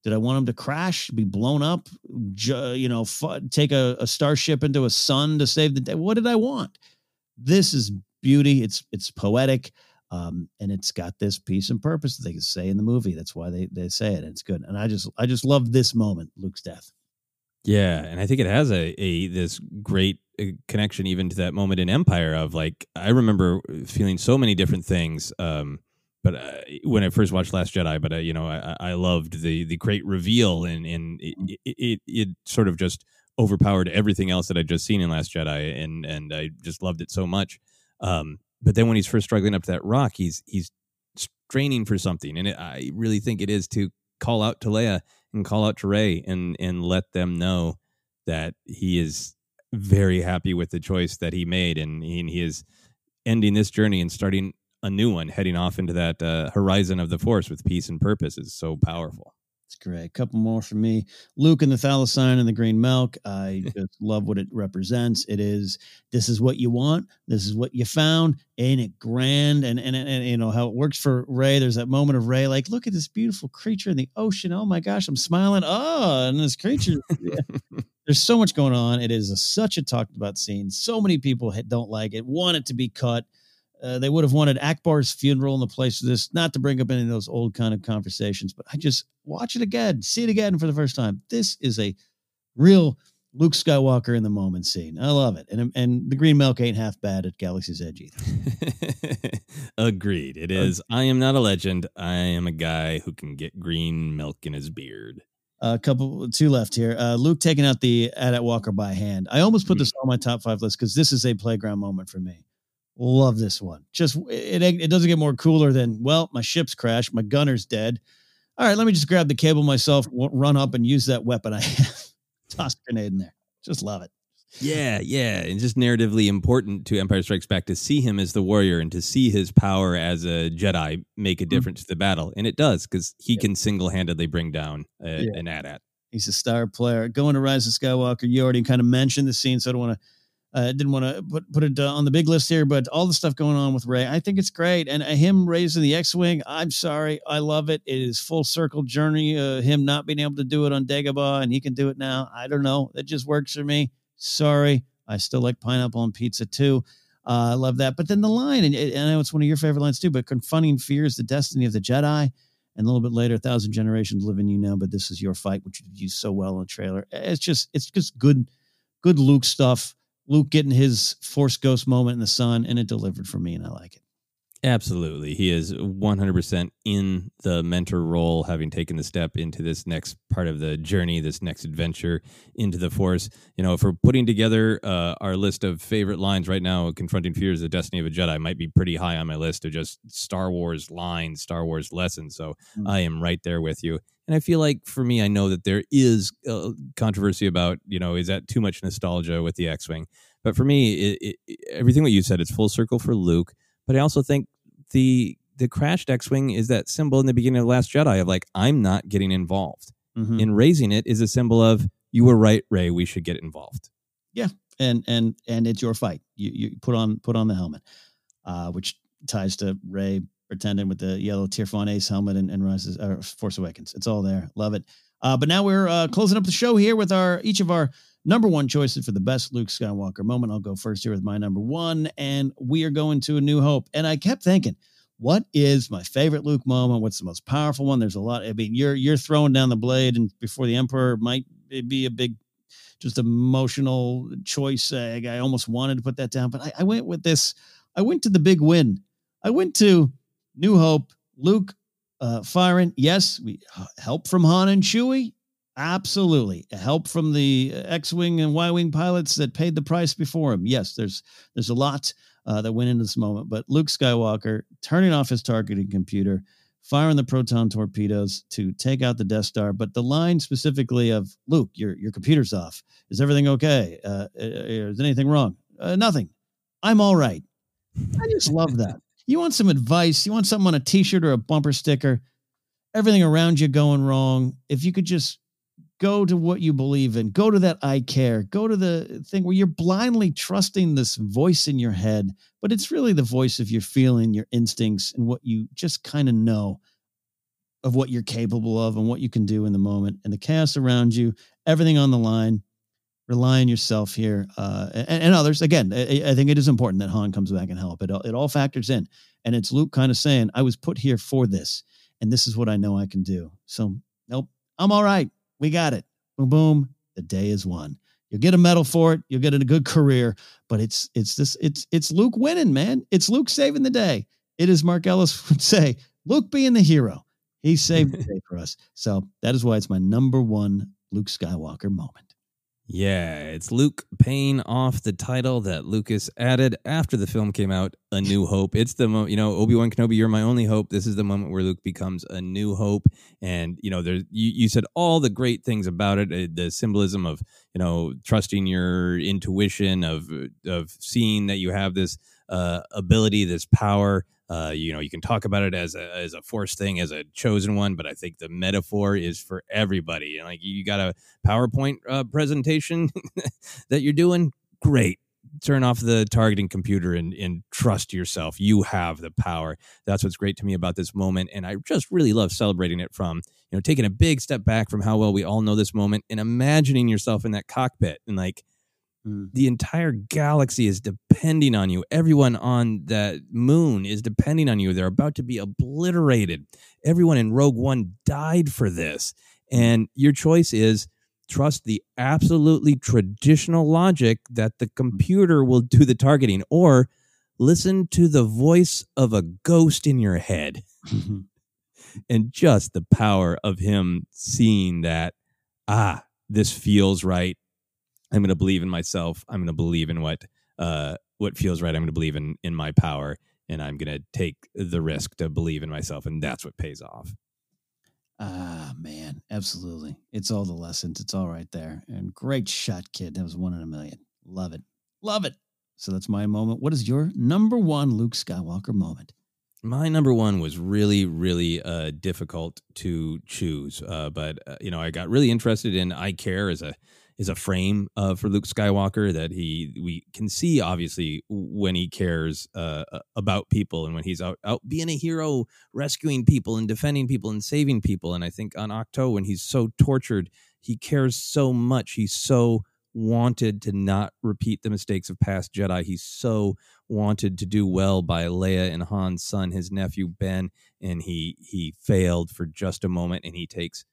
Did I want him to crash, be blown up, ju- you know, f- take a, a, starship into a sun to save the day? What did I want? This is beauty. It's it's poetic, um, and it's got this peace and purpose that they can say in the movie. That's why they they say it. It's good, and I just I just love this moment, Luke's death. Yeah, and I think it has a a this great uh, connection even to that moment in Empire of like I remember feeling so many different things. Um, but uh, when I first watched Last Jedi, but uh, you know, I, I loved the the great reveal, and and it, it, it sort of just overpowered everything else that I'd just seen in Last Jedi, and and I just loved it so much. Um, but then when he's first struggling up to that rock, he's he's straining for something, and it, I really think it is to call out to Leia and call out to Rey, and and let them know that he is very happy with the choice that he made, and he, and he is ending this journey and starting a new one heading off into that uh, horizon of the force with peace and purpose is so powerful. It's great. A couple more from me. Luke and the thala-siren and the green milk. I just love what it represents. It is this is what you want. This is what you found. Ain't it grand? And and, and, and you know how it works for Rey. There's that moment of Rey, like, look at this beautiful creature in the ocean. Oh my gosh, I'm smiling. Oh, and this creature. There's so much going on. It is a, such a talked about scene. So many people don't like it, want it to be cut uh, they would have wanted Ackbar's funeral in the place of this, not to bring up any of those old kind of conversations, but I just watch it again, see it again for the first time. This is a real Luke Skywalker in the moment scene. I love it. And and the green milk ain't half bad at Galaxy's Edge either. Agreed. It is. I am not a legend. I am a guy who can get green milk in his beard. A couple, two left here. Uh, Luke taking out the AT-AT Walker by hand. I almost put this on my top five list because this is a playground moment for me. Love this one. Just it, it doesn't get more cooler than well, my ship's crashed, my gunner's dead. All right, let me just grab the cable myself, run up and use that weapon I have. Toss grenade in there. Just love it. Yeah, yeah, and just narratively important to Empire Strikes Back to see him as the warrior and to see his power as a Jedi make a mm-hmm. difference mm-hmm. to the battle, and it does because he yeah. can single handedly bring down a, yeah. an AT-AT. He's a star player. Going to Rise of Skywalker, you already kind of mentioned the scene, so I don't want to uh, didn't want to put put it uh, on the big list here, but all the stuff going on with Rey, I think it's great. And uh, him raising the X-wing, I'm sorry, I love it. It is full circle journey. Uh, him not being able to do it on Dagobah, and he can do it now. I don't know. It just works for me. Sorry, I still like pineapple on pizza too. Uh, I love that. But then the line, and, and I know it's one of your favorite lines too. But confronting fears, the destiny of the Jedi, And a little bit later, a thousand generations live in you now, but this is your fight, which you used so well in the trailer. It's just, it's just good, good Luke stuff. Luke getting his Force Ghost moment in the sun, and it delivered for me, and I like it. Absolutely. He is 100% in the mentor role, having taken the step into this next part of the journey, this next adventure into the Force. You know, if we're putting together uh, our list of favorite lines right now, Confronting Fears, The Destiny of a Jedi might be pretty high on my list of just Star Wars lines, Star Wars lessons. So mm-hmm. I am right there with you. And I feel like for me, I know that there is controversy about, you know, is that too much nostalgia with the X Wing? But for me, it, it, everything what you said, it's full circle for Luke. But I also think the the crashed X-wing is that symbol in the beginning of the Last Jedi of like I'm not getting involved. Mm-hmm. In raising it is a symbol of you were right, Rey. We should get involved. Yeah, and and and it's your fight. You you put on put on the helmet, uh, which ties to Rey pretending with the yellow Tierfon Ace helmet and, and Rises uh, Force Awakens. It's all there. Love it. Uh, but now we're uh, closing up the show here with our each of our number one choices for the best Luke Skywalker moment. I'll go first here with my number one, and we are going to A New Hope. And I kept thinking, what is my favorite Luke moment? What's the most powerful one? There's a lot. I mean, you're you're throwing down the blade, and before the Emperor might be a big, just emotional choice. I, I almost wanted to put that down, but I, I went with this. I went to the big win. I went to New Hope. Luke uh, firing. Yes, we uh, help from Han and Chewie. Absolutely, help from the X-wing and Y-wing pilots that paid the price before him. Yes, there's there's a lot uh, that went into this moment. But Luke Skywalker turning off his targeting computer, firing the proton torpedoes to take out the Death Star. But the line specifically of Luke, your your computer's off. Is everything okay? Uh, uh is anything wrong? Uh, nothing. I'm all right. I just love that. You want some advice? You want something on a T-shirt or a bumper sticker? Everything around you going wrong. If you could just go to what you believe in go to that i care go to the thing where you're blindly trusting this voice in your head but it's really the voice of your feeling your instincts and what you just kind of know of what you're capable of and what you can do in the moment and the chaos around you everything on the line rely on yourself here uh, and, and, others again I, I, think it is important that han comes back and help it, it all factors in and it's luke kind of saying i was put here for this and this is what i know i can do so nope i'm all right we got it. Boom, boom. The day is won. You'll get a medal for it. You'll get a good career. But it's it's this it's it's Luke winning, man. It's Luke saving the day. It is Mark Ellis would say, Luke being the hero. He saved the day for us. So that is why it's my number one Luke Skywalker moment. Yeah, it's Luke paying off the title that Lucas added after the film came out, A New Hope. It's the moment, you know, Obi Wan Kenobi, you're my only hope. This is the moment where Luke becomes a new hope, and you know, there you, you said all the great things about it, uh, the symbolism of you know trusting your intuition, of of seeing that you have this uh, ability, this power. Uh, you know, you can talk about it as a as a force thing, as a chosen one, but I think the metaphor is for everybody. And like you got a PowerPoint uh, presentation that you're doing, great. Turn off the targeting computer and, and trust yourself. You have the power. That's what's great to me about this moment, and I just really love celebrating it from you know taking a big step back from how well we all know this moment and imagining yourself in that cockpit and like Mm. The entire galaxy is depending on you. Everyone on that moon is depending on you. They're about to be obliterated. Everyone in Rogue One died for this. Mm. And your choice is trust the absolutely traditional logic that the computer will do the targeting or listen to the voice of a ghost in your head. and just the power of him seeing that, ah, this feels right I'm going to believe in myself. I'm going to believe in what uh, what feels right. I'm going to believe in in my power, and I'm going to take the risk to believe in myself, and that's what pays off. Ah, man, absolutely. It's all the lessons. It's all right there. And great shot, kid. That was one in a million. Love it. Love it. So that's my moment. What is your number one Luke Skywalker moment? My number one was really, really uh, difficult to choose, uh, but uh, you know, I got really interested in I Care as a is a frame uh, for Luke Skywalker that he we can see obviously when he cares uh, about people and when he's out out being a hero, rescuing people and defending people and saving people. And I think on Ahch-To when he's so tortured, he cares so much. He's so wanted to not repeat the mistakes of past Jedi. He so wanted to do well by Leia and Han's son, his nephew Ben, and he he failed for just a moment. And he takes,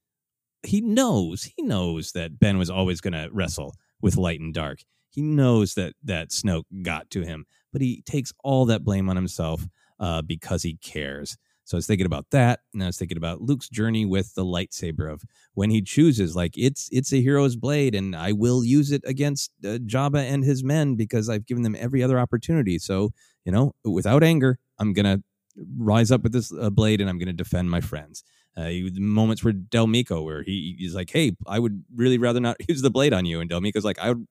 he knows, he knows that Ben was always going to wrestle with light and dark. He knows that that Snoke got to him, but he takes all that blame on himself uh, because he cares. So I was thinking about that, and I was thinking about Luke's journey with the lightsaber of when he chooses, like it's it's a hero's blade, and I will use it against uh, Jabba and his men because I've given them every other opportunity. So you know, without anger, I'm gonna rise up with this uh, blade, and I'm gonna defend my friends. Uh, moments where Del Meeko, where he, he's like, "Hey, I would really rather not use the blade on you," and Del Meeko's like, "I would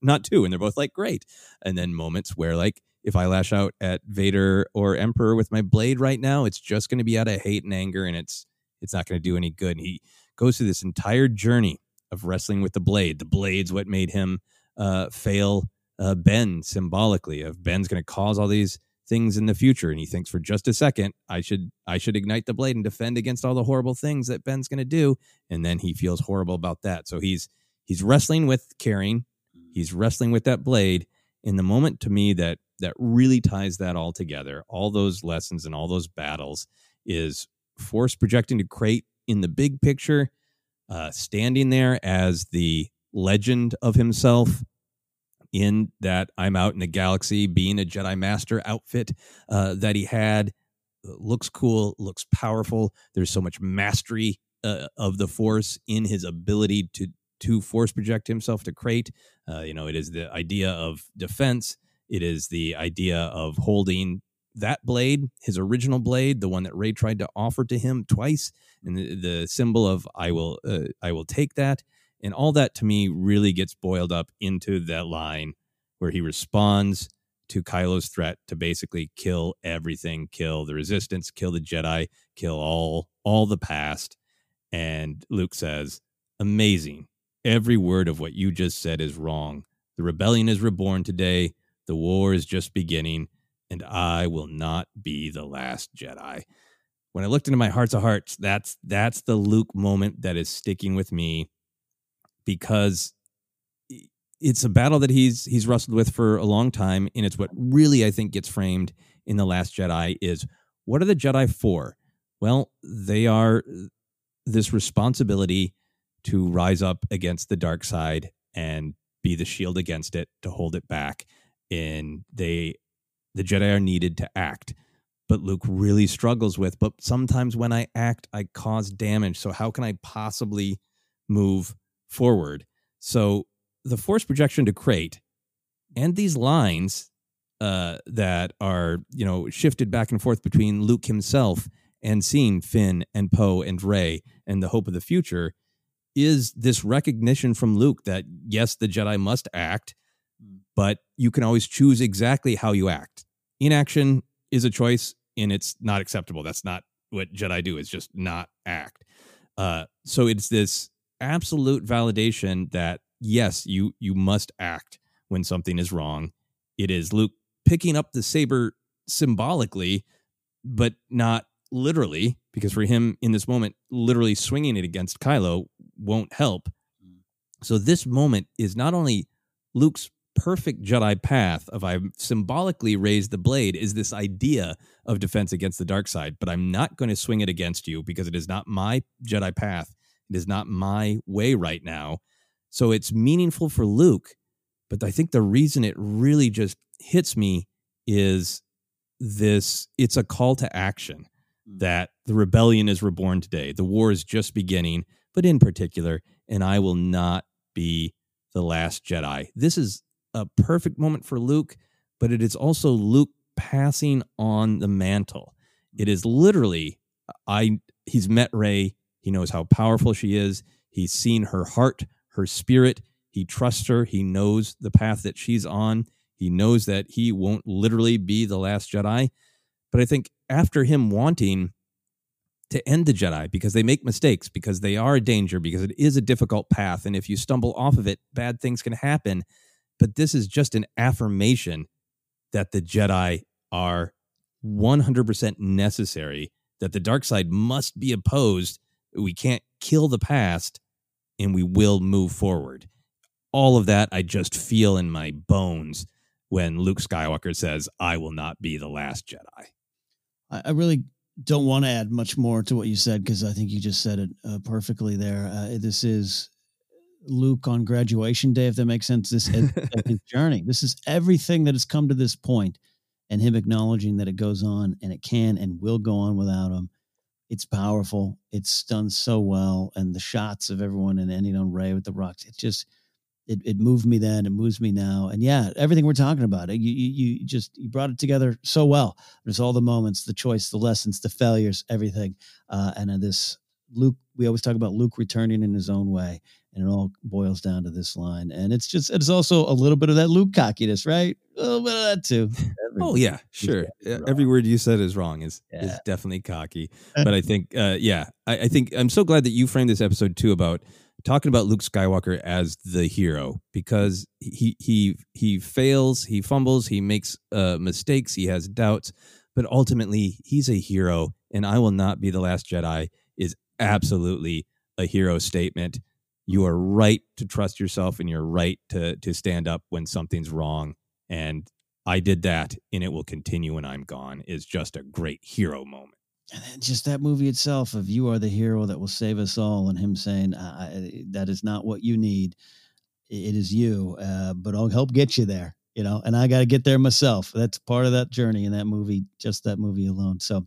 not too," and they're both like, "Great." And then moments where like if I lash out at Vader or Emperor with my blade right now, it's just going to be out of hate and anger, and it's it's not going to do any good. And he goes through this entire journey of wrestling with the blade. The blade's what made him uh, fail uh, Ben symbolically. Of Ben's going to cause all these things in the future, and he thinks for just a second, I should I should ignite the blade and defend against all the horrible things that Ben's going to do, and then he feels horrible about that. So he's he's wrestling with caring he's wrestling with that blade. In the moment to me that that really ties that all together, all those lessons and all those battles, is force projecting to Crait in the big picture, uh, standing there as the legend of himself in that I'm out in the galaxy, being a Jedi Master outfit uh, that he had. Uh, looks cool, looks powerful. There's so much mastery uh, of the Force in his ability to to force project himself to Crait. Uh, you know, it is the idea of defense. It is the idea of holding that blade, his original blade, the one that Rey tried to offer to him twice, and the, the symbol of "I will, uh, I will take that," and all that to me really gets boiled up into that line where he responds to Kylo's threat to basically kill everything, kill the Resistance, kill the Jedi, kill all all the past, and Luke says, "Amazing! Every word of what you just said is wrong. The rebellion is reborn today." The war is just beginning, and I will not be the last Jedi. When I looked into my hearts of hearts, that's that's the Luke moment that is sticking with me because it's a battle that he's he's wrestled with for a long time, and it's what really I think gets framed in the Last Jedi is what are the Jedi for? Well, they are this responsibility to rise up against the dark side and be the shield against it to hold it back and they the Jedi are needed to act. But Luke really struggles with, but sometimes when I act, I cause damage. So how can I possibly move forward? So the force projection to Crait and these lines uh, that are, you know, shifted back and forth between Luke himself and seeing Finn and Poe and Rey and the hope of the future is this recognition from Luke that yes, the Jedi must act, but you can always choose exactly how you act. Inaction is a choice and it's not acceptable. That's not what Jedi do, is just not act. Uh, so it's this absolute validation that yes, you you must act when something is wrong. It is Luke picking up the saber symbolically, but not literally, because for him in this moment, literally swinging it against Kylo won't help. Mm. So this moment is not only Luke's perfect Jedi path of I symbolically raise the blade is this idea of defense against the dark side, but I'm not going to swing it against you because it is not my Jedi path. It is not my way right now. So it's meaningful for Luke, but I think the reason it really just hits me is this it's a call to action hmm. that the rebellion is reborn today. The war is just beginning, but in particular, and I will not be the last Jedi. This is a perfect moment for Luke, but it is also Luke passing on the mantle. It is literally I he's met Rey, he knows how powerful she is, he's seen her heart, her spirit, he trusts her, he knows the path that she's on. He knows that he won't literally be the last Jedi. But I think after him wanting to end the Jedi because they make mistakes, because they are a danger, because it is a difficult path. And if you stumble off of it, bad things can happen but this is just an affirmation that the Jedi are 100% necessary, that the dark side must be opposed. We can't kill the past and we will move forward. all of that I just feel in my bones when Luke Skywalker says, I will not be the last Jedi. I, really don't want to add much more to what you said because I think you just said it uh, perfectly there. Uh, this is Luke on graduation day, if that makes sense. This is his journey. This is everything that has come to this point, and him acknowledging that it goes on and it can and will go on without him. It's powerful. It's done so well, and the shots of everyone and ending on Rey with the rocks. It just it, it moved me then. It moves me now, and yeah, everything we're talking about. You you, you just you brought it together so well. There's all the moments, the choice, the lessons, the failures, everything, uh, and uh, this Luke. We always talk about Luke returning in his own way, and it all boils down to this line. And it's just it's also a little bit of that Luke cockiness, right? A little bit of that too. Every oh yeah, sure. Every word you said is wrong. Is yeah. is definitely cocky. but I think, uh, yeah, I, I think I'm so glad that you framed this episode too about talking about Luke Skywalker as the hero because he he he fails, he fumbles, he makes uh, mistakes, he has doubts, but ultimately he's a hero. And I will not be the last Jedi is absolutely a hero statement you are right to trust yourself and you're right to to stand up when something's wrong. And i did that and it will continue when i'm gone is just a great hero moment. And just that movie itself of you are the hero that will save us all and him saying that is not what you need. It is you uh, but i'll help get you there you know? And i got to get there myself. That's part of that journey in that movie just that movie alone. So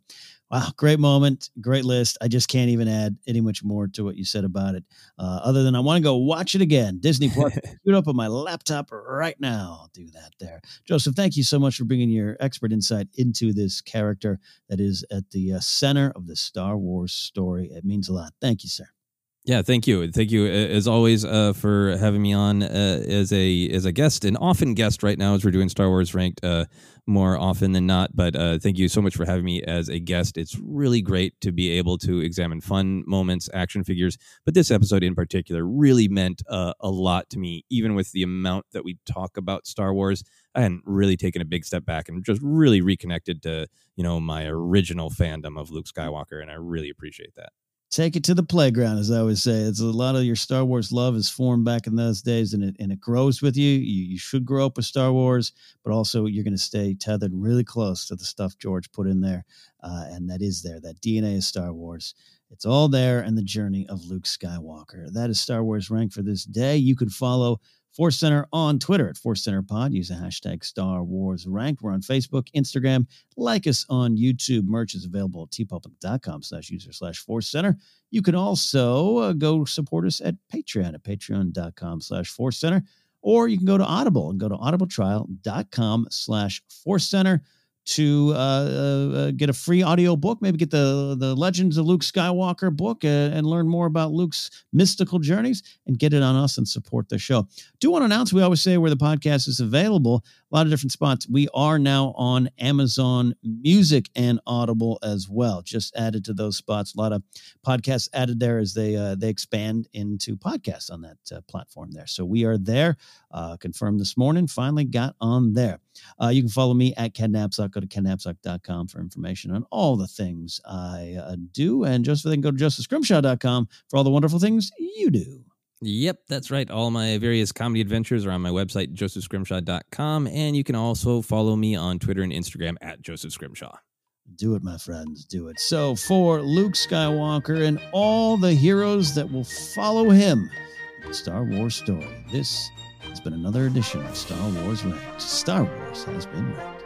Wow, great moment, great list. I just can't even add any much more to what you said about it, uh, other than I want to go watch it again. Disney Plus, shoot up on my laptop right now. I'll do that there. Joseph, thank you so much for bringing your expert insight into this character that is at the uh, center of the Star Wars story. It means a lot. Thank you, sir. Yeah, thank you, thank you as always uh, for having me on uh, as a as a guest, an often guest right now as we're doing Star Wars ranked uh, more often than not. But uh, thank you so much for having me as a guest. It's really great to be able to examine fun moments, action figures. But this episode in particular really meant uh, a lot to me, even with the amount that we talk about Star Wars. I hadn't really taken a big step back and just really reconnected to you know my original fandom of Luke Skywalker, and I really appreciate that take it to the playground, as I always say. It's a lot of your Star Wars love is formed back in those days, and it and it grows with you. You, you should grow up with Star Wars, but also you're going to stay tethered really close to the stuff George put in there, uh, and that is there. That DNA of Star Wars. It's all there, and the journey of Luke Skywalker. That is Star Wars rank for this day. You can follow Force Center on Twitter at Force Center Pod. Use the hashtag Star Wars Ranked. We're on Facebook, Instagram. Like us on YouTube. Merch is available at teepublic.com slash user slash Force Center. You can also uh, go support us at Patreon at patreon.com slash Force Center. Or you can go to Audible and go to audibletrial.com slash Force Center to uh, uh, uh, get a free audio book, maybe get the the Legends of Luke Skywalker book uh, and learn more about Luke's mystical journeys and get it on us and support the show. Do want to announce we always say where the podcast is available lot of different spots. We are now on Amazon Music and Audible as well. Just added to those spots. A lot of podcasts added there as they uh, they expand into podcasts on that uh, platform there. So we are there. Uh, confirmed this morning. Finally got on there. Uh, you can follow me at Ken Go to kennapzok.com for information on all the things I uh, do. And just for then, go to josephscrimshaw.com for all the wonderful things you do. Yep, that's right. All my various comedy adventures are on my website, josephscrimshaw.com. And you can also follow me on Twitter and Instagram at Joseph Scrimshaw. Do it, my friends. Do it. So, for Luke Skywalker and all the heroes that will follow him, the Star Wars story, this has been another edition of Star Wars Ranked. Star Wars has been ranked.